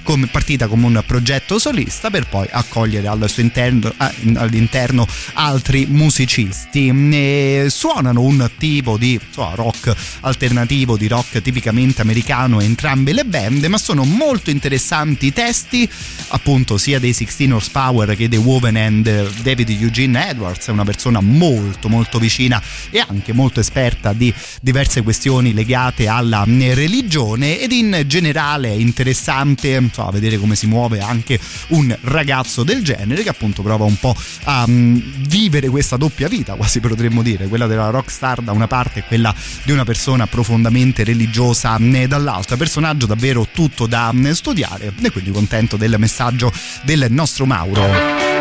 come, partita come un progetto solista per poi accogliere al interno, all'interno altri musicisti. E suonano un tipo di insomma, rock alternativo, di rock tipicamente americano entrambe le band, ma sono molto interessanti i testi appunto sia dei 16 Horsepower che dei Woven End. David Eugene Edwards è una persona molto molto vicina e anche molto esperta di diverse questioni legate alla religione ed in generale è interessante insomma, vedere come si muove anche un ragazzo del genere che appunto prova un po' a mm, vivere questa doppia vita quasi potremmo dire quella della rockstar da una parte e quella di una persona profondamente religiosa mm, dall'altra personaggio davvero tutto da mm, studiare e quindi contento del messaggio del nostro Mauro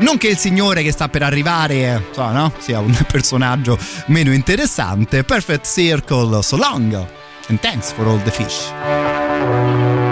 non che il signore che sta per arrivare so, no? sia un personaggio meno interessante. Perfect Circle, so long. And thanks for all the fish.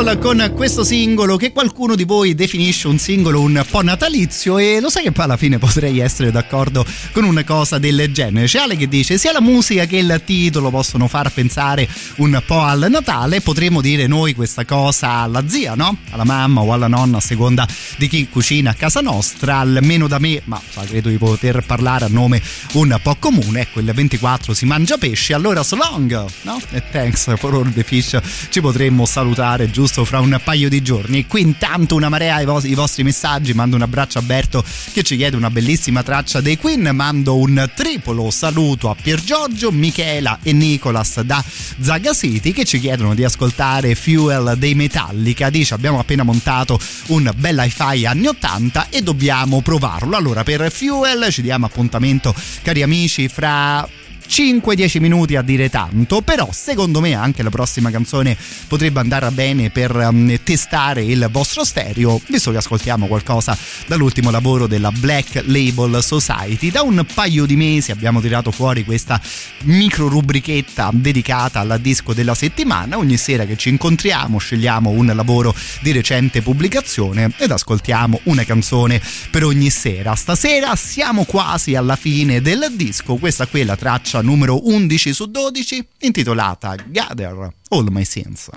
Circle con questo singolo che qualcuno di voi definisce un singolo un po' natalizio e lo sai che poi alla fine potrei essere d'accordo con una cosa del genere. C'è Ale che dice sia la musica che il titolo possono far pensare un po' al Natale, potremmo dire noi questa cosa alla zia, no? Alla mamma o alla nonna a seconda di chi cucina a casa nostra, almeno da me, ma credo di poter parlare a nome un po' comune, ecco il 24 si mangia pesce, allora so long, no? E thanks for all the fish ci potremmo salutare giusto fra un paio di giorni. Qui intanto una marea ai, vos- i vostri messaggi, mando un abbraccio a Berto che ci chiede una bellissima traccia dei Queen, mando un triplo saluto a Pier Giorgio, Michela e Nicolas da Zaga City che ci chiedono di ascoltare Fuel dei Metallica, dice abbiamo appena montato un bel hi-fi anni 80 e dobbiamo provarlo. Allora per Fuel ci diamo appuntamento cari amici fra 5-10 minuti a dire tanto, però secondo me anche la prossima canzone potrebbe andare bene per um, testare il vostro stereo, visto che ascoltiamo qualcosa dall'ultimo lavoro della Black Label Society. Da un paio di mesi abbiamo tirato fuori questa micro rubrichetta dedicata al disco della settimana. Ogni sera che ci incontriamo scegliamo un lavoro di recente pubblicazione ed ascoltiamo una canzone per ogni sera. Stasera siamo quasi alla fine del disco, questa qui è la traccia numero 11 su 12 intitolata Gather All My Sins.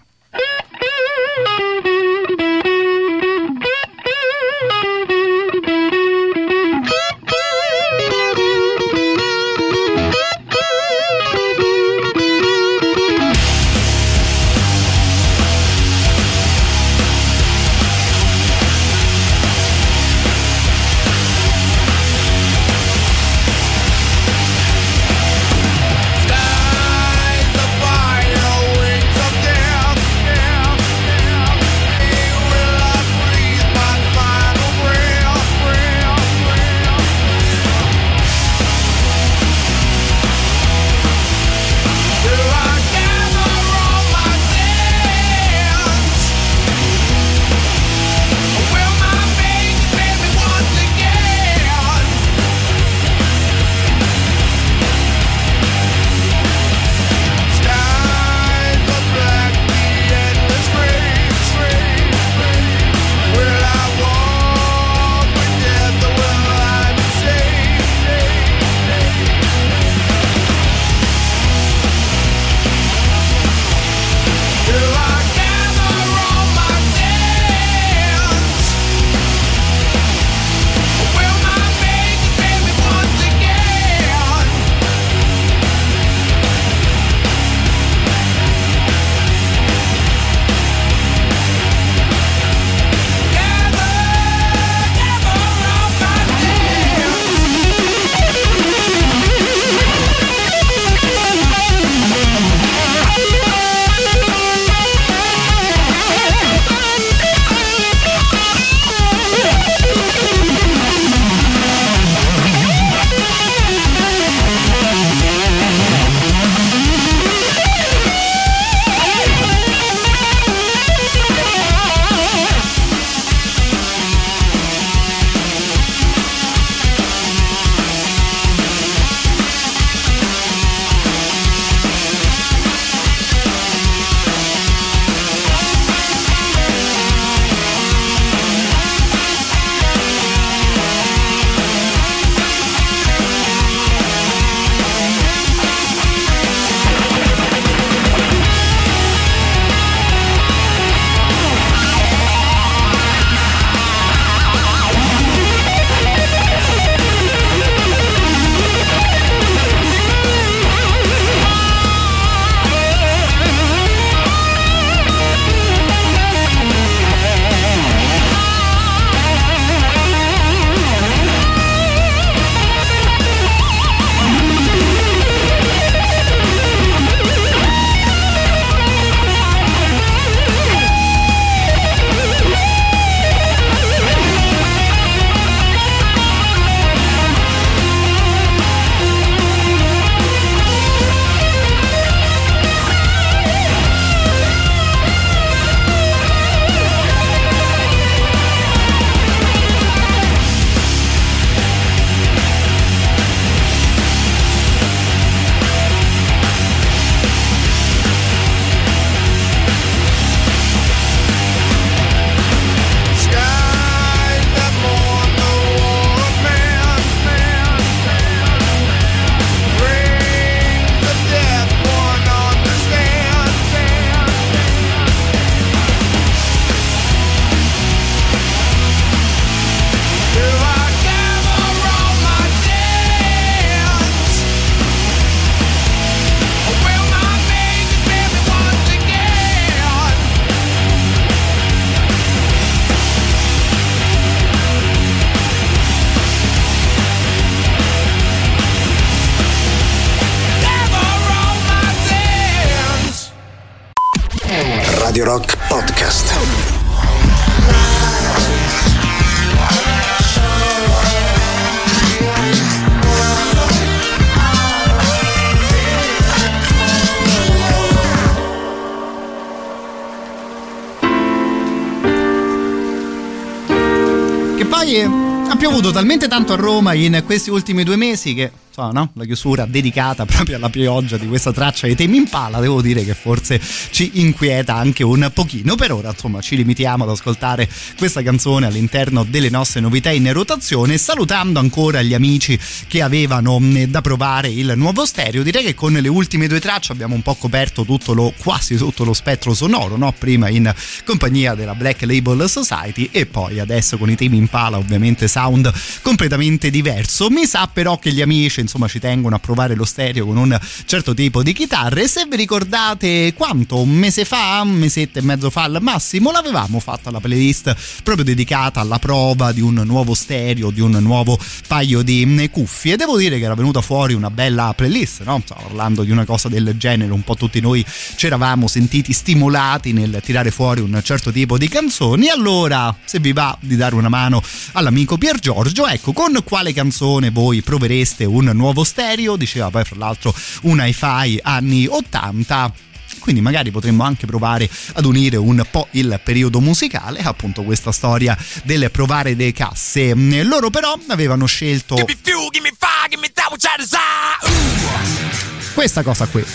Talmente tanto a Roma in questi ultimi due mesi che insomma, no? la chiusura dedicata proprio alla pioggia di questa traccia di Temi Impala devo dire che forse ci inquieta anche un pochino per ora insomma ci limitiamo ad ascoltare questa canzone all'interno delle nostre novità in rotazione salutando ancora gli amici che avevano da provare il nuovo stereo direi che con le ultime due tracce abbiamo un po' coperto tutto lo, quasi tutto lo spettro sonoro no? prima in compagnia della Black Label Society e poi adesso con i Temi Impala ovviamente sound completamente diverso mi sa però che gli amici insomma ci tengono a provare lo stereo con un certo tipo di chitarre. Se vi ricordate quanto un mese fa un mesetto e mezzo fa al massimo l'avevamo fatta la playlist proprio dedicata alla prova di un nuovo stereo di un nuovo paio di mm, cuffie. Devo dire che era venuta fuori una bella playlist no? Stavo parlando di una cosa del genere un po' tutti noi ci eravamo sentiti stimolati nel tirare fuori un certo tipo di canzoni. Allora se vi va di dare una mano all'amico Pier Giorgio ecco con quale canzone voi provereste un nuovo stereo diceva poi fra l'altro un hi-fi anni 80 quindi magari potremmo anche provare ad unire un po' il periodo musicale appunto questa storia del provare le casse. Loro però avevano scelto Give me fuel,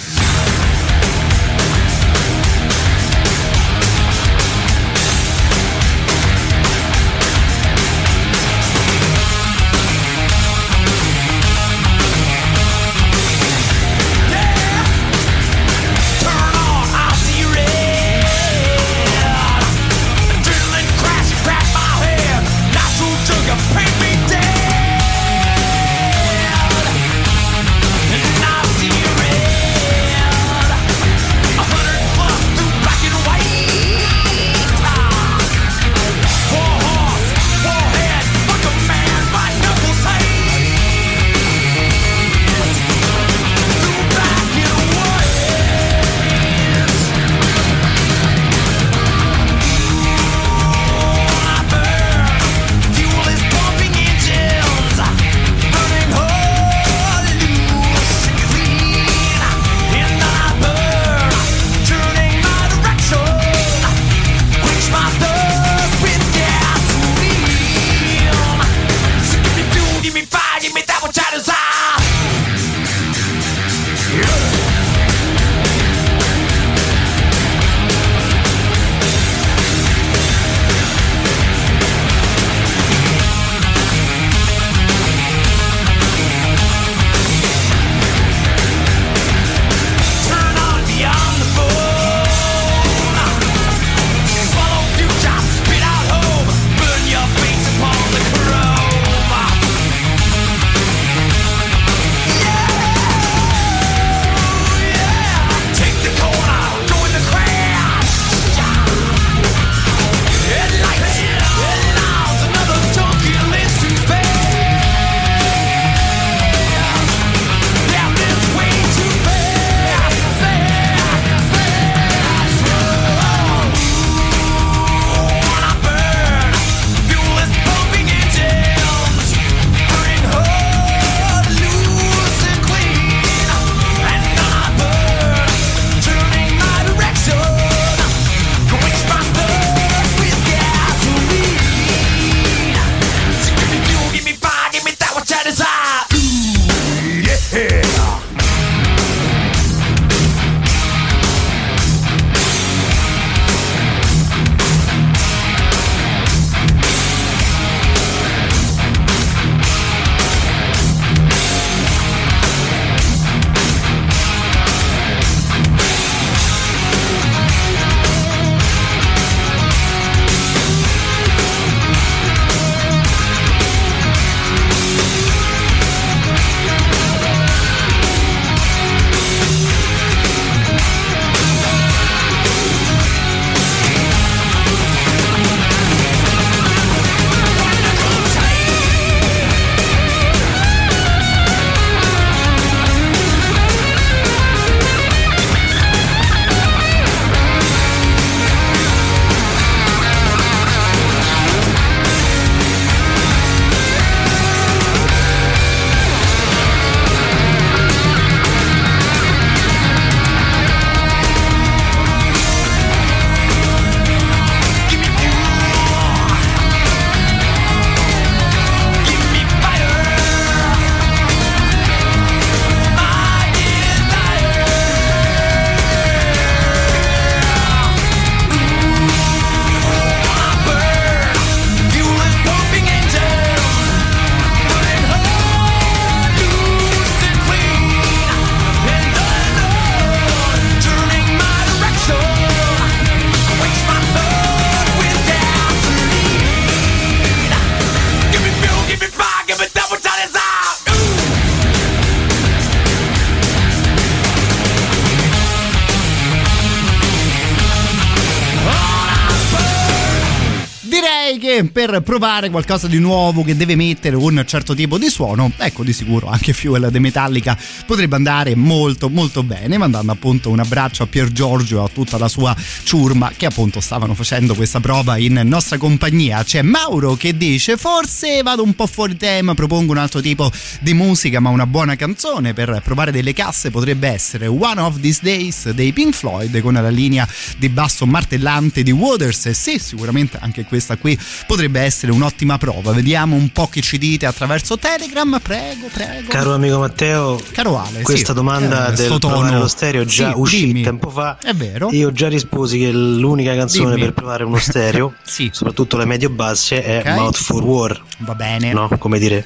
provare qualcosa di nuovo che deve mettere un certo tipo di suono, ecco di sicuro anche Fuel de Metallica potrebbe andare molto molto bene, mandando appunto un abbraccio a Pier Giorgio e a tutta la sua ciurma che appunto stavano facendo questa prova in nostra compagnia. C'è Mauro che dice forse vado un po' fuori tema, propongo un altro tipo di musica ma una buona canzone per provare delle casse potrebbe essere One of These Days dei Pink Floyd con la linea di basso martellante di Waters sì sicuramente anche questa qui potrebbe essere un'ottima prova vediamo un po' che ci dite attraverso Telegram prego prego Caro amico Matteo, Caro Ale, questa sì. domanda Eh, del provare lo stereo già Sì, uscì dimmi. tempo fa. È vero. Io già risposi che l'unica canzone Dimmi. per provare uno stereo, Sì. soprattutto le medio-basse, è Ok. Mouth for War. va bene No? Come dire,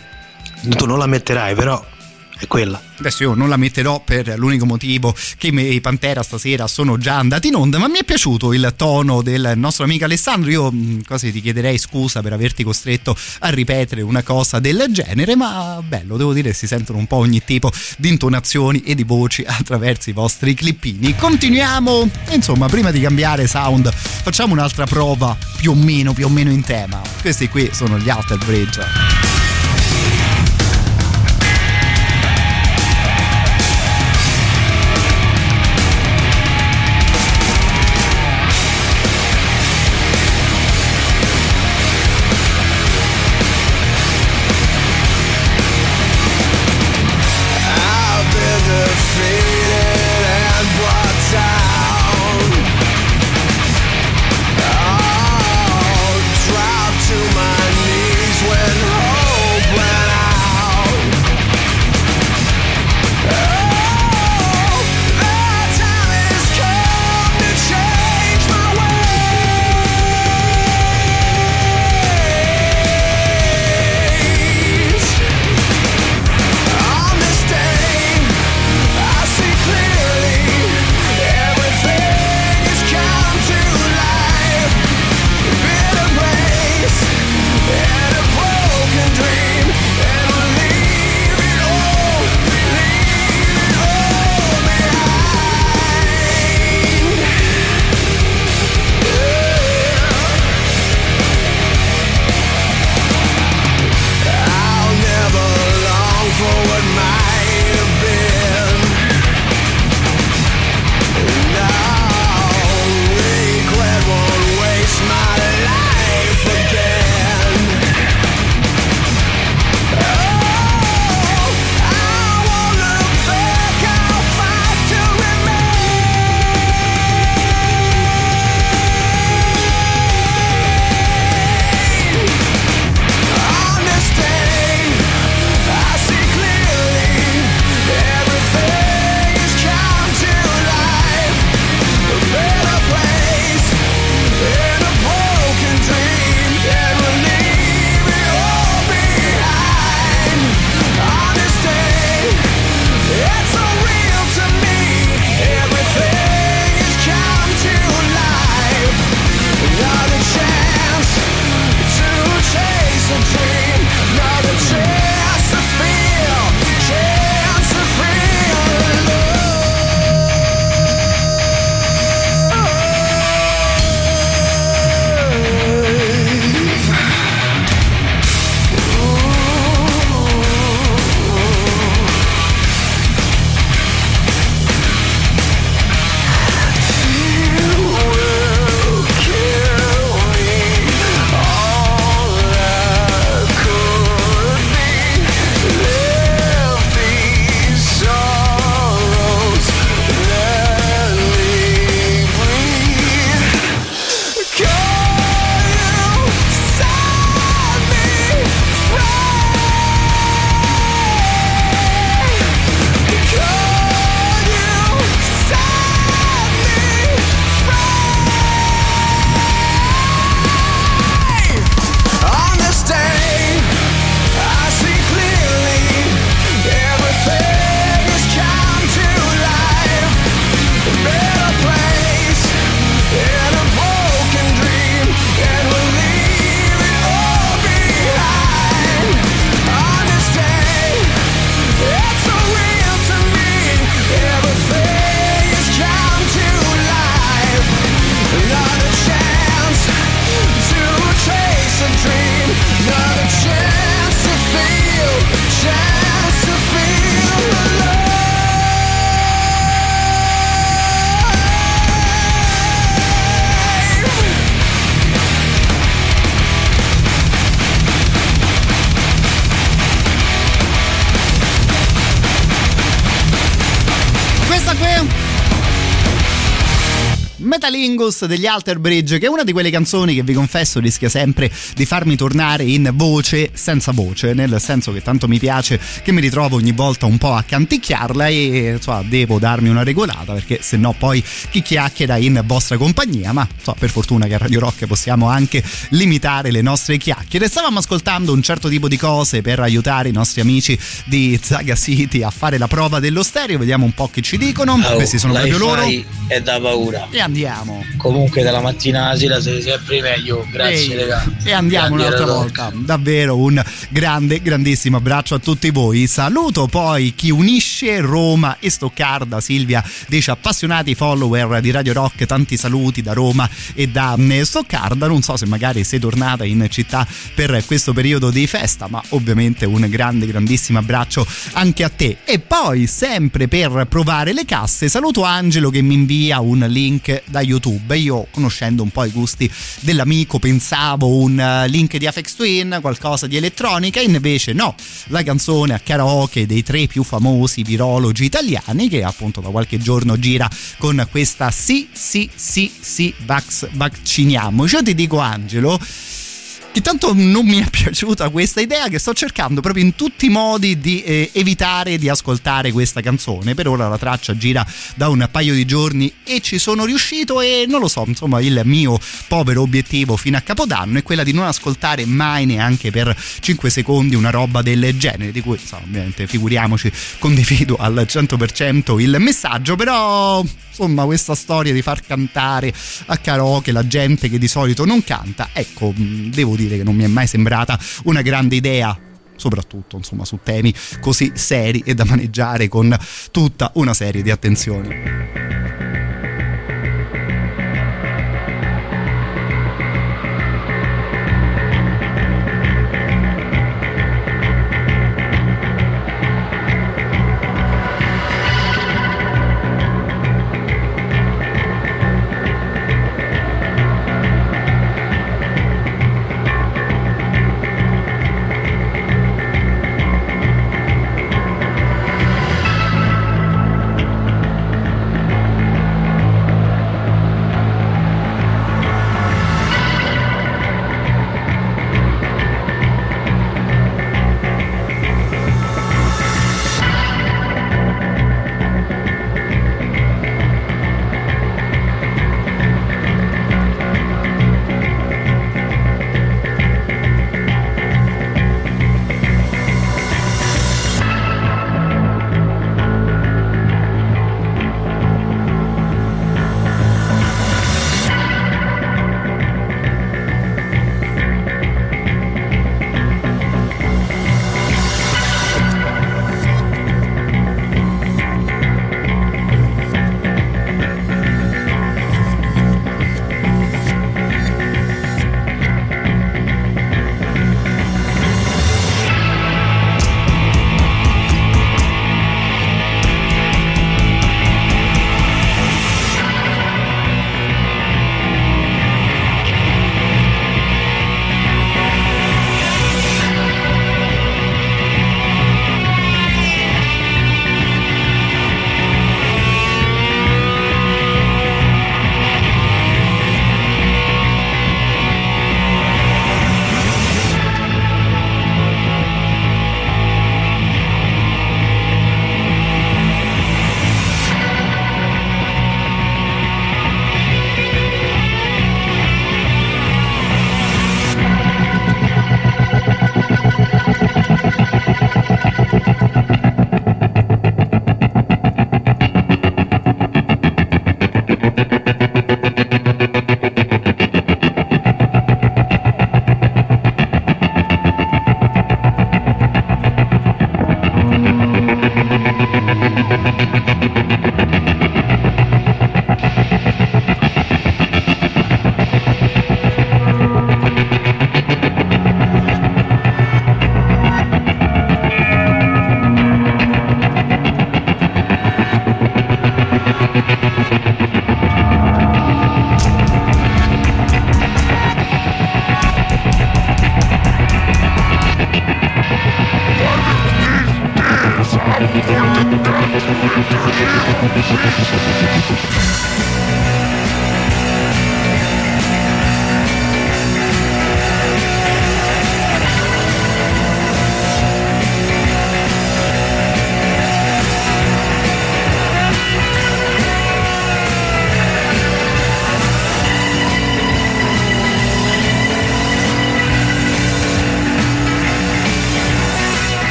tu non la metterai, però è quella. Adesso io non la metterò per l'unico motivo che i Pantera stasera sono già andati in onda, ma mi è piaciuto il tono del nostro amico Alessandro. Io mh, quasi ti chiederei scusa per averti costretto a ripetere una cosa del genere, ma bello, devo dire, si sentono un po' ogni tipo di intonazioni e di voci attraverso i vostri clippini. Continuiamo, insomma, prima di cambiare sound, facciamo un'altra prova più o meno, più o meno in tema. Questi qui sono gli Alter Bridge. Metalingus degli Alter Bridge, che è una di quelle canzoni che vi confesso rischia sempre di farmi tornare in voce senza voce, nel senso che tanto mi piace che mi ritrovo ogni volta un po' a canticchiarla e insomma, devo darmi una regolata perché se no poi chi chiacchiera in vostra compagnia, ma so, per fortuna che a Radio Rock possiamo anche limitare le nostre chiacchiere. Stavamo ascoltando un certo tipo di cose per aiutare i nostri amici di Zaga City a fare la prova dello stereo, vediamo un po' che ci dicono. Oh, Questi sono proprio loro. è da paura. E andiamo. Comunque dalla mattina sera sei sempre meglio. Grazie, raga. E andiamo Grandi un'altra volta. Davvero un grande, grandissimo abbraccio a tutti voi. Saluto poi chi unisce Roma e Stoccarda. Silvia dice appassionati follower di Radio Rock, tanti saluti da Roma e da mm, Stoccarda. Non so se magari sei tornata in città per questo periodo di festa, ma ovviamente un grande, grandissimo abbraccio anche a te. E poi, sempre per provare le casse, saluto Angelo che mi invia un link da YouTube. Io, conoscendo un po' i gusti dell'amico, pensavo un eh, link di Afex Twin, qualcosa di elettronica, invece no, la canzone a karaoke dei tre più famosi virologi italiani che appunto da qualche giorno gira con questa sì, sì, sì, sì, vax, vacciniamoci. Io ti dico Angelo, che tanto non mi è piaciuta questa idea che sto cercando proprio in tutti i modi di eh, evitare di ascoltare questa canzone. Per ora la traccia gira da un paio di giorni e ci sono riuscito e non lo so, insomma il mio povero obiettivo fino a Capodanno è quella di non ascoltare mai neanche per 5 secondi una roba del genere, di cui insomma, ovviamente figuriamoci condivido al 100% il messaggio, però insomma questa storia di far cantare a karaoke la gente che di solito non canta, ecco, mh, devo dire che non mi è mai sembrata una grande idea soprattutto insomma su temi così seri e da maneggiare con tutta una serie di attenzioni.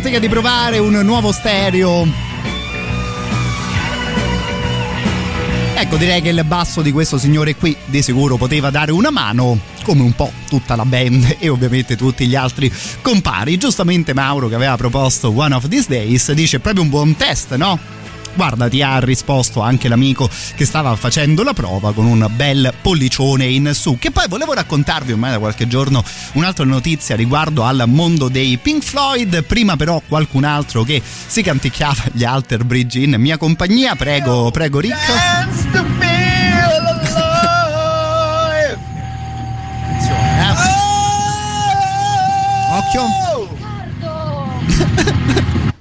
Nell'ottica di provare un nuovo stereo. Ecco, direi che il basso di questo signore qui di sicuro poteva dare una mano, come un po' tutta la band e ovviamente tutti gli altri compari. Giustamente Mauro che aveva proposto One of These Days dice proprio un buon test, no? Guarda, ti ha risposto anche l'amico che stava facendo la prova con un bel pollicione in su. Che poi volevo raccontarvi ormai da qualche giorno un'altra notizia riguardo al mondo dei Pink Floyd. Prima, però, qualcun altro che si canticchiava gli Alter Bridge in mia compagnia. Prego, prego, Rick. Occhio.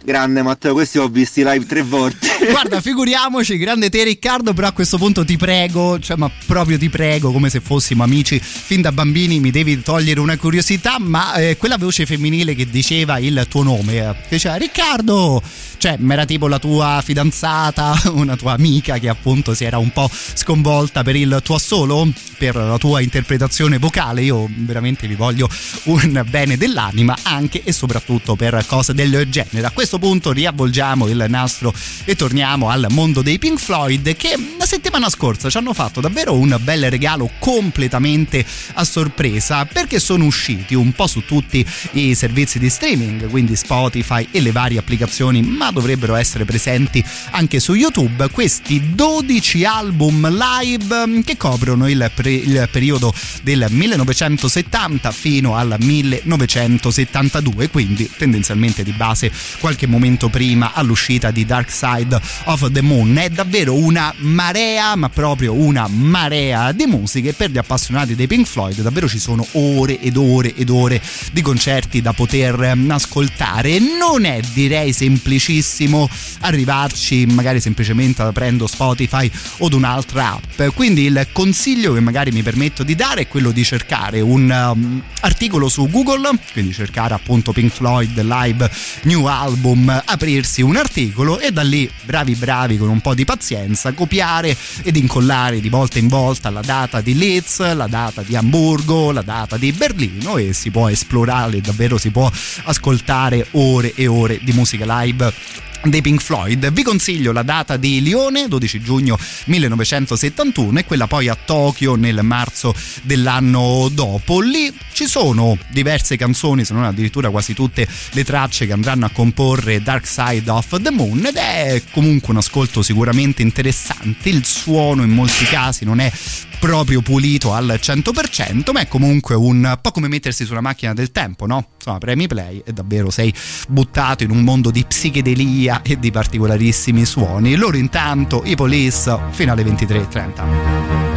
Grande Matteo, questi ho visti live tre volte. Guarda, figuriamoci, grande te Riccardo, però a questo punto ti prego, cioè ma proprio ti prego, come se fossimo amici fin da bambini, mi devi togliere una curiosità, ma eh, quella voce femminile che diceva il tuo nome, eh, che diceva Riccardo, cioè era tipo la tua fidanzata, una tua amica che appunto si era un po' sconvolta per il tuo assolo, per la tua interpretazione vocale, io veramente vi voglio un bene dell'anima anche e soprattutto per cose del genere. A questo punto riavvolgiamo il nastro e torniamo al mondo dei Pink Floyd che la settimana scorsa ci hanno fatto davvero un bel regalo completamente a sorpresa perché sono usciti un po' su tutti i servizi di streaming, quindi Spotify e le varie applicazioni, ma dovrebbero essere presenti anche su YouTube. Questi 12 album live che coprono il, pre- il periodo del 1970 fino al 1972, quindi tendenzialmente di base qualche momento prima all'uscita di Dark Side of the Moon. È davvero una marea, ma proprio una marea di musiche per gli appassionati dei Pink Floyd. Davvero ci sono ore ed ore ed ore di concerti da poter ehm, ascoltare. Non è direi semplicissimo arrivarci magari semplicemente aprendo Spotify o un'altra app. Quindi il consiglio che magari mi permetto di dare è quello di cercare un um, articolo su Google, quindi cercare appunto Pink Floyd live new album, aprirsi un articolo e da lì bravi bravi con un po' di pazienza copiare ed incollare di volta in volta la data di Leeds, la data di Amburgo, la data di Berlino e si può esplorare, davvero si può ascoltare ore e ore di musica live dei Pink Floyd. Vi consiglio la data di Lione, 12 giugno 1971 e quella poi a Tokyo nel marzo dell'anno dopo. Lì ci sono diverse canzoni, se non addirittura quasi tutte le tracce che andranno a comporre Dark Side of the Moon ed è comunque un ascolto sicuramente interessante. Il suono in molti casi non è proprio pulito al 100%, ma è comunque un po' come mettersi sulla macchina del tempo, no? Insomma, premi play e davvero sei buttato in un mondo di psichedelia e di particolarissimi suoni. Loro intanto, i police, fino alle 23.30.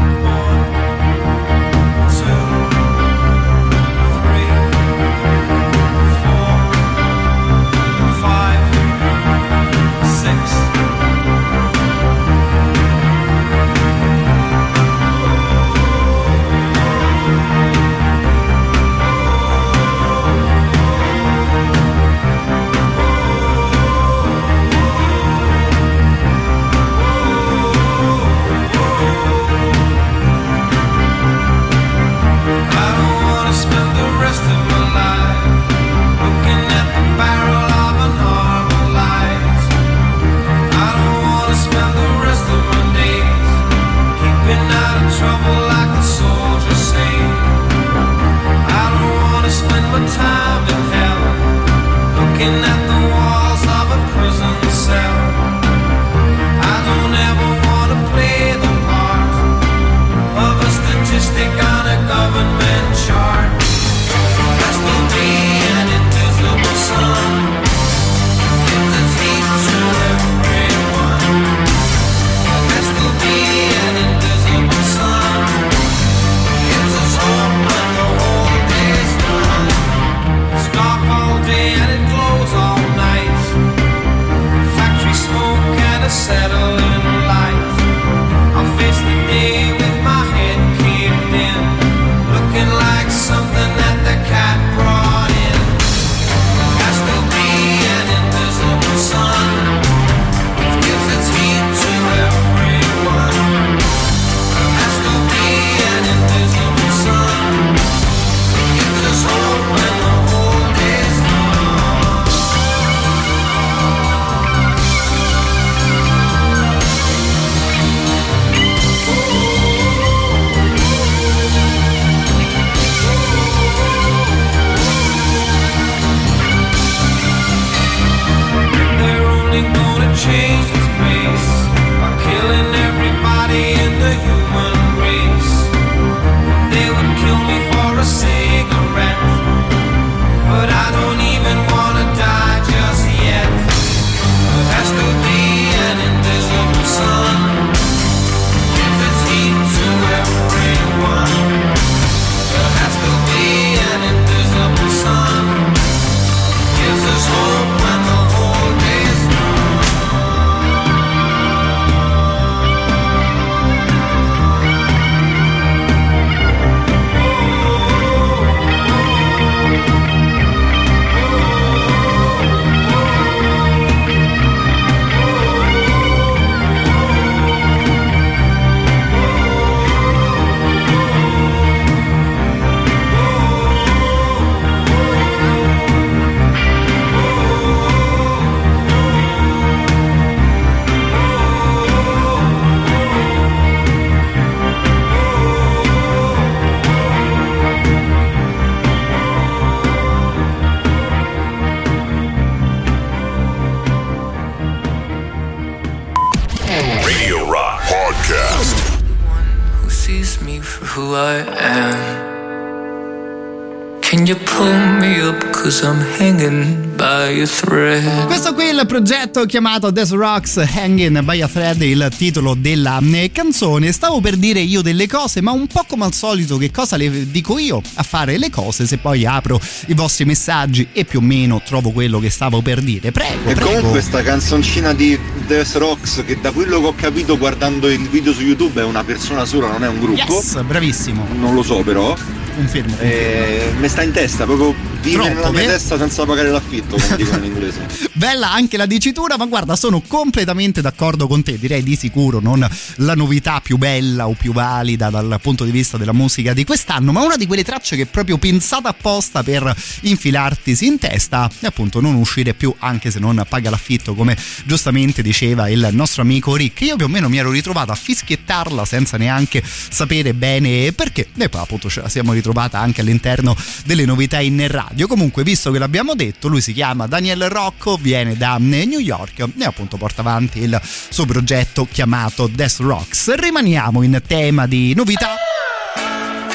progetto chiamato Death Rocks Hanging by a Thread, il titolo della eh, canzone. Stavo per dire io delle cose, ma un po' come al solito, che cosa le dico io a fare le cose se poi apro i vostri messaggi e più o meno trovo quello che stavo per dire. Prego, E prego. comunque sta canzoncina di Death Rocks che da quello che ho capito guardando il video su YouTube è una persona sola, non è un gruppo. Yes, bravissimo. Non lo so però. Confermo. Eh, mi sta in testa, proprio vive Troppo, nella mia eh? testa senza pagare l'affitto, come dicono in inglese. Bella anche la dicitura, ma guarda, sono completamente d'accordo con te. Direi di sicuro non la novità più bella o più valida dal punto di vista della musica di quest'anno, ma una di quelle tracce che è proprio pensata apposta per infilartisi in testa e appunto non uscire più, anche se non paga l'affitto, come giustamente diceva il nostro amico Rick. Io più o meno mi ero ritrovato a fischiettarla senza neanche sapere bene perché. E poi appunto ce la siamo ritrovata anche all'interno delle novità in radio. Comunque, visto che l'abbiamo detto, lui si chiama Daniel Rocco, viene da New York e appunto porta avanti il suo progetto chiamato Death Rocks. Rimaniamo in tema di novità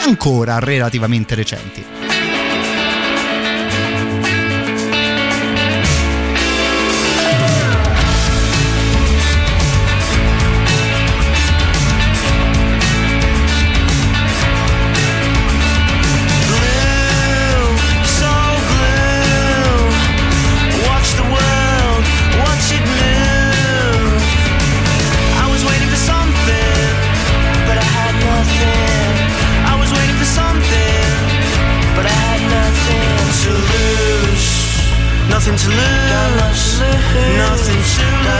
ancora relativamente recenti. Nothing to lose. Nothing to lose.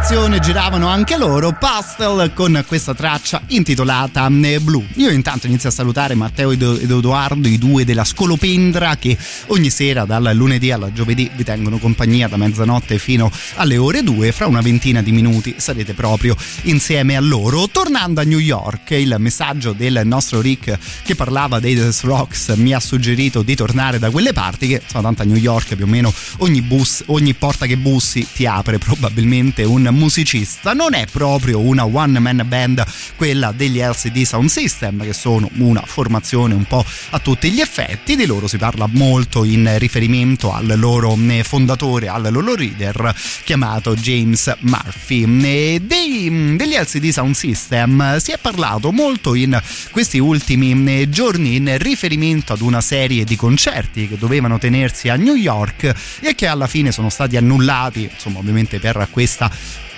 Direzione giravano anche loro, Pastel con questa traccia intitolata Blu. Io intanto inizio a salutare Matteo ed Edoardo, i due della Scolopendra che ogni sera dal lunedì alla giovedì vi tengono compagnia da mezzanotte fino alle ore 2, fra una ventina di minuti sarete proprio insieme a loro. Tornando a New York, il messaggio del nostro Rick che parlava dei The Rocks mi ha suggerito di tornare da quelle parti che sono tanto a New York più o meno ogni bus, ogni porta che bussi ti apre probabilmente un musicista. Non è proprio una one man band quella degli LCD Sound System che sono una formazione un po' a tutti gli effetti. Di loro si parla molto in riferimento al loro eh, fondatore, al loro leader chiamato James Murphy. E dei, degli LCD Sound System si è parlato molto in questi ultimi eh, giorni in riferimento ad una serie di concerti che dovevano tenersi a New York e che alla fine sono stati annullati, insomma ovviamente per questa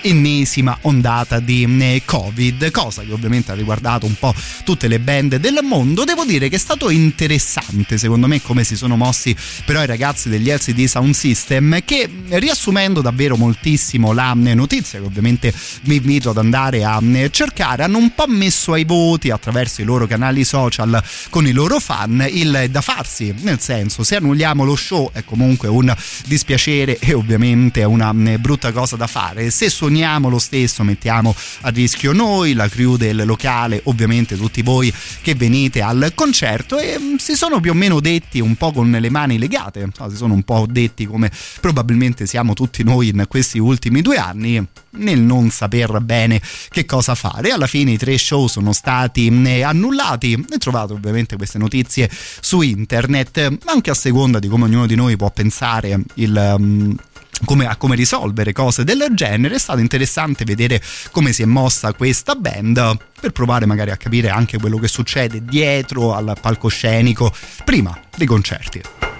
ennesima ondata di eh, Covid, cosa che ovviamente ha riguardato un po' tutte le band del mondo. Devo dire che è stato interessante, secondo me, come si sono mossi però i ragazzi degli LCD Sound System, che riassumendo davvero moltissimo la eh, notizia, che ovviamente vi invito ad andare a eh, cercare, hanno un po' messo ai voti attraverso i loro canali social con i loro fan il da farsi, nel senso, se annulliamo lo show è comunque un dispiacere e ovviamente è una brutta cosa da fare. Se suoniamo supponiamo lo stesso, mettiamo a rischio noi, la crew del locale, ovviamente tutti voi che venite al concerto e mm, si sono più o meno detti un po' con le mani legate, si sono un po' detti come probabilmente siamo tutti noi in questi ultimi due anni nel non saper bene che cosa fare. Alla fine i tre show sono stati mm, annullati e trovate ovviamente queste notizie su internet, anche a seconda di come ognuno di noi può pensare il mm, come, a come risolvere cose del genere. È stato interessante vedere come si è mossa questa band per provare magari a capire anche quello che succede dietro al palcoscenico prima dei concerti.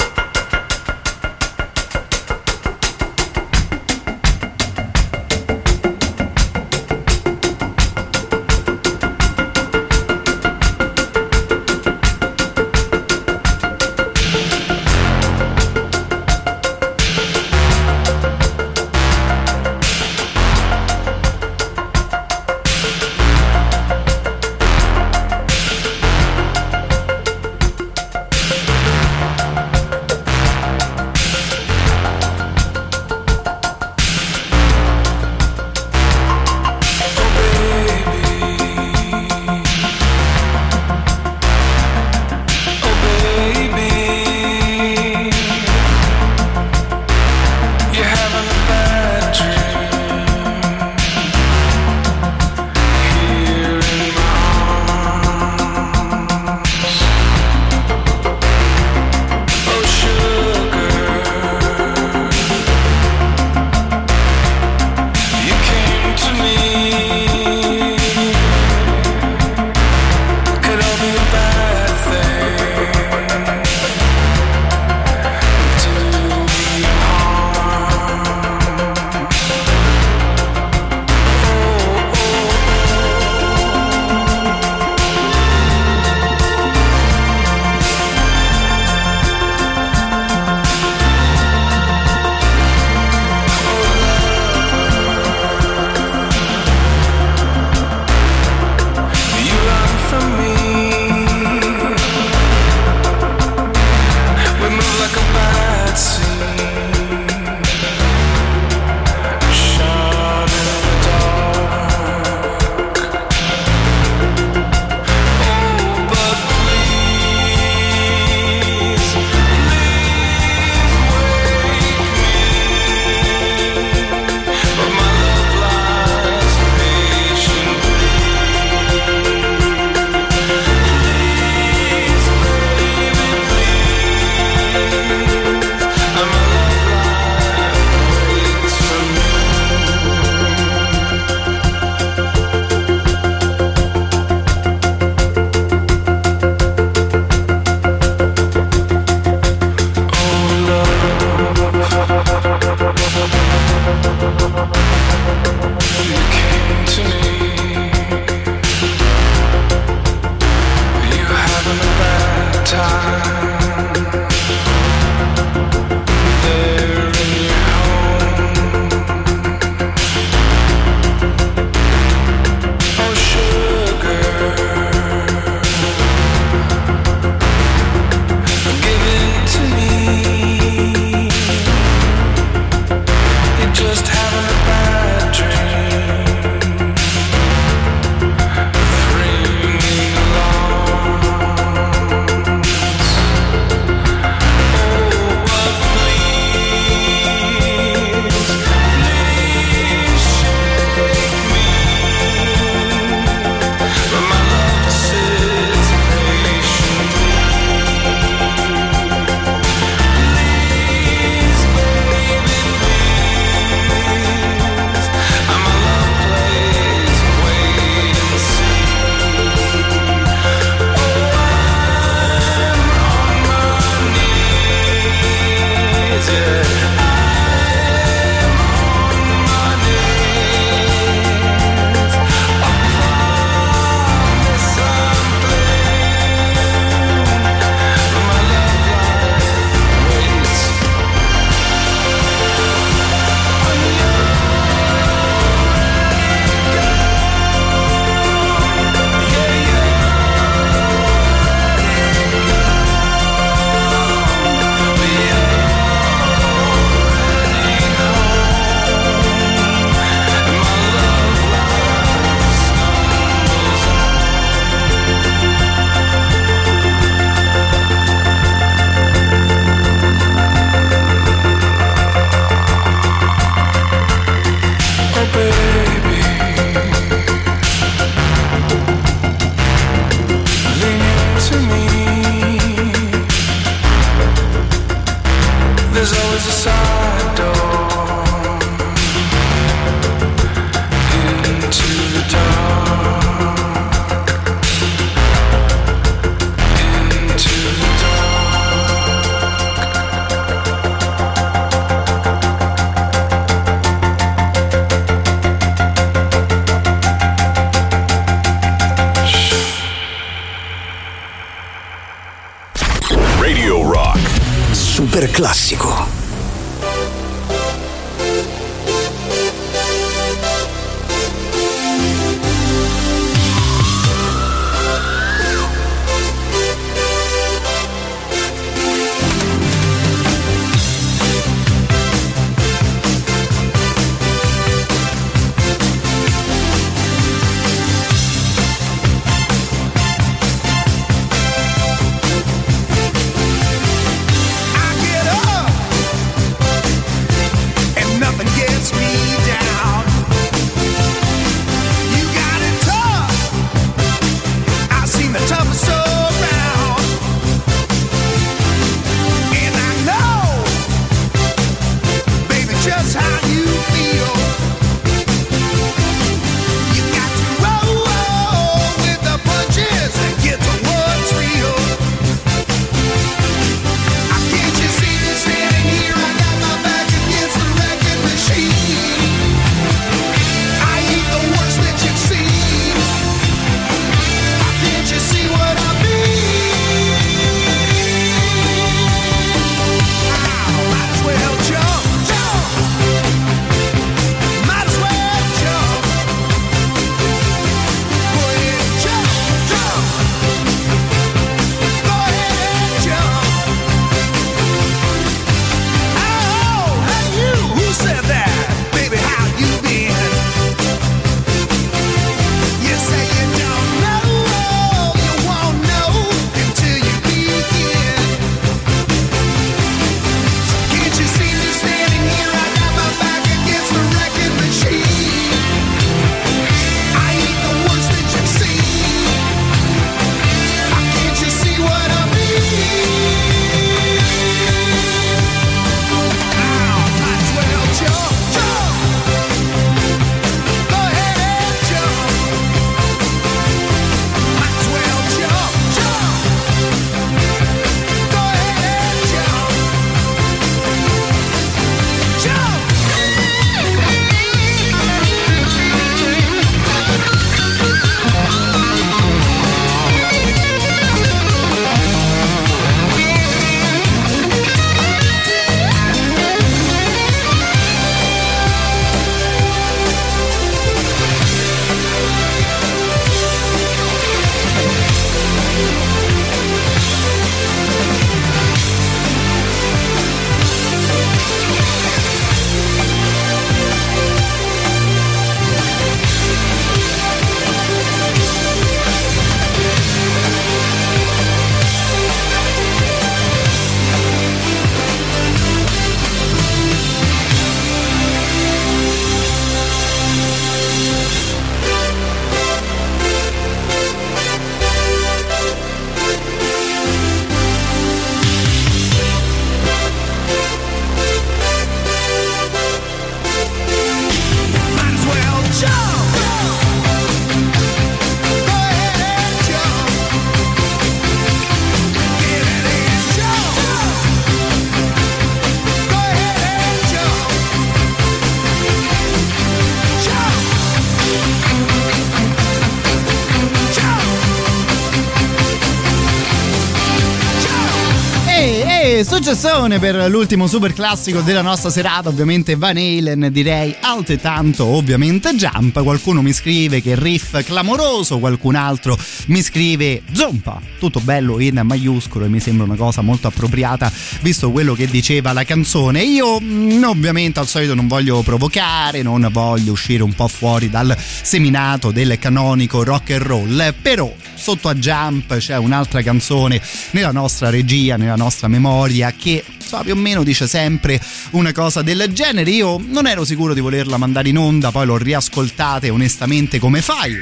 Successone per l'ultimo super classico della nostra serata, ovviamente Van Halen, direi altrettanto, ovviamente Jump. Qualcuno mi scrive che riff clamoroso, qualcun altro mi scrive Zompa. Tutto bello in maiuscolo e mi sembra una cosa molto appropriata visto quello che diceva la canzone. Io mm, ovviamente al solito non voglio provocare, non voglio uscire un po' fuori dal seminato del canonico rock and roll, però sotto a Jump c'è un'altra canzone nella nostra regia, nella nostra memoria che insomma, più o meno dice sempre una cosa del genere. Io non ero sicuro di volerla mandare in onda, poi l'ho riascoltata e onestamente come fai?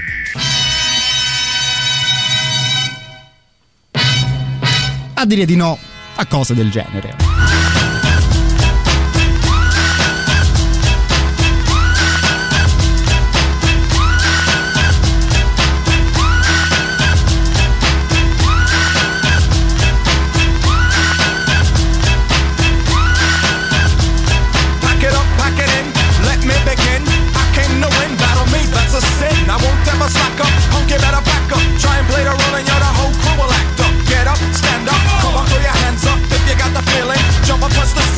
A dire di no a cose del genere.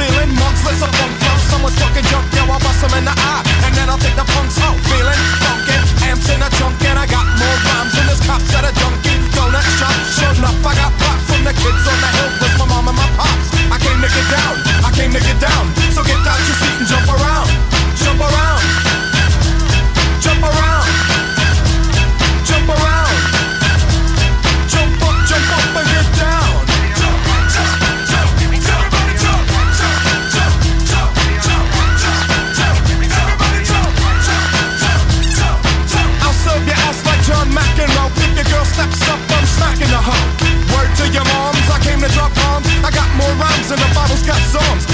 ceiling. Monks, let's a funk yo. Someone's fucking junk yo. I bust them in the eye, and then I'll take the punks out. Feeling funkin', amps in a junk, and I got more rhymes than this cops at a Dunkin' Donut shop. Sure enough, I got pop from the kids on the hill with my mom and my pops. I came to get down, I came to get down. So get out your seat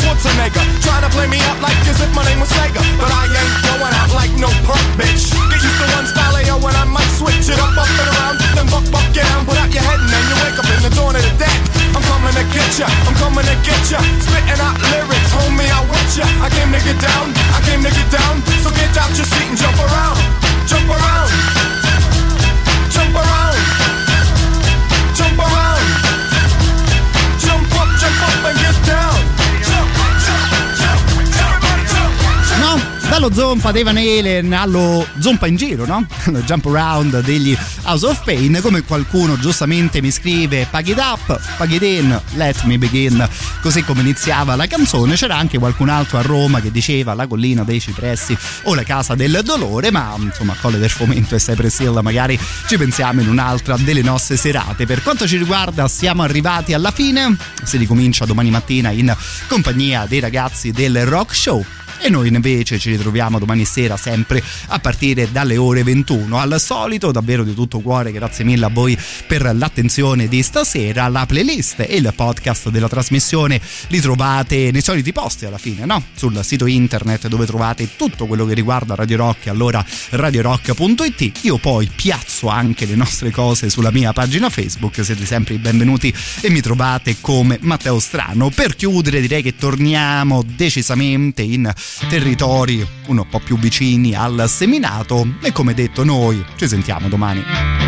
Schwarzenegger. Trying to play me up like as if my name was Sega. But I ain't going out like no punk bitch. Get used to one style, yo, oh, and I might switch it up, up and around. Then buck, buck, get down, put out your head and then you're Zompa dei Van Halen allo Zompa in giro, no? Lo jump around degli House of Pain, come qualcuno giustamente mi scrive, pag it up, pag it in, let me begin. Così come iniziava la canzone, c'era anche qualcun altro a Roma che diceva la collina dei cipressi o la casa del dolore, ma insomma Colle del Fomento e Cypress Hill magari ci pensiamo in un'altra delle nostre serate. Per quanto ci riguarda siamo arrivati alla fine, si ricomincia domani mattina in compagnia dei ragazzi del Rock Show e noi invece ci ritroviamo domani sera sempre a partire dalle ore 21 al solito davvero di tutto cuore grazie mille a voi per l'attenzione di stasera. La playlist e il podcast della trasmissione li trovate nei soliti posti alla fine no? sul sito internet dove trovate tutto quello che riguarda Radio Rock allora radiorock.it io poi piazzo anche le nostre cose sulla mia pagina Facebook siete sempre i benvenuti e mi trovate come Matteo Strano. Per chiudere direi che torniamo decisamente in territori un po' più vicini al seminato e come detto noi ci sentiamo domani.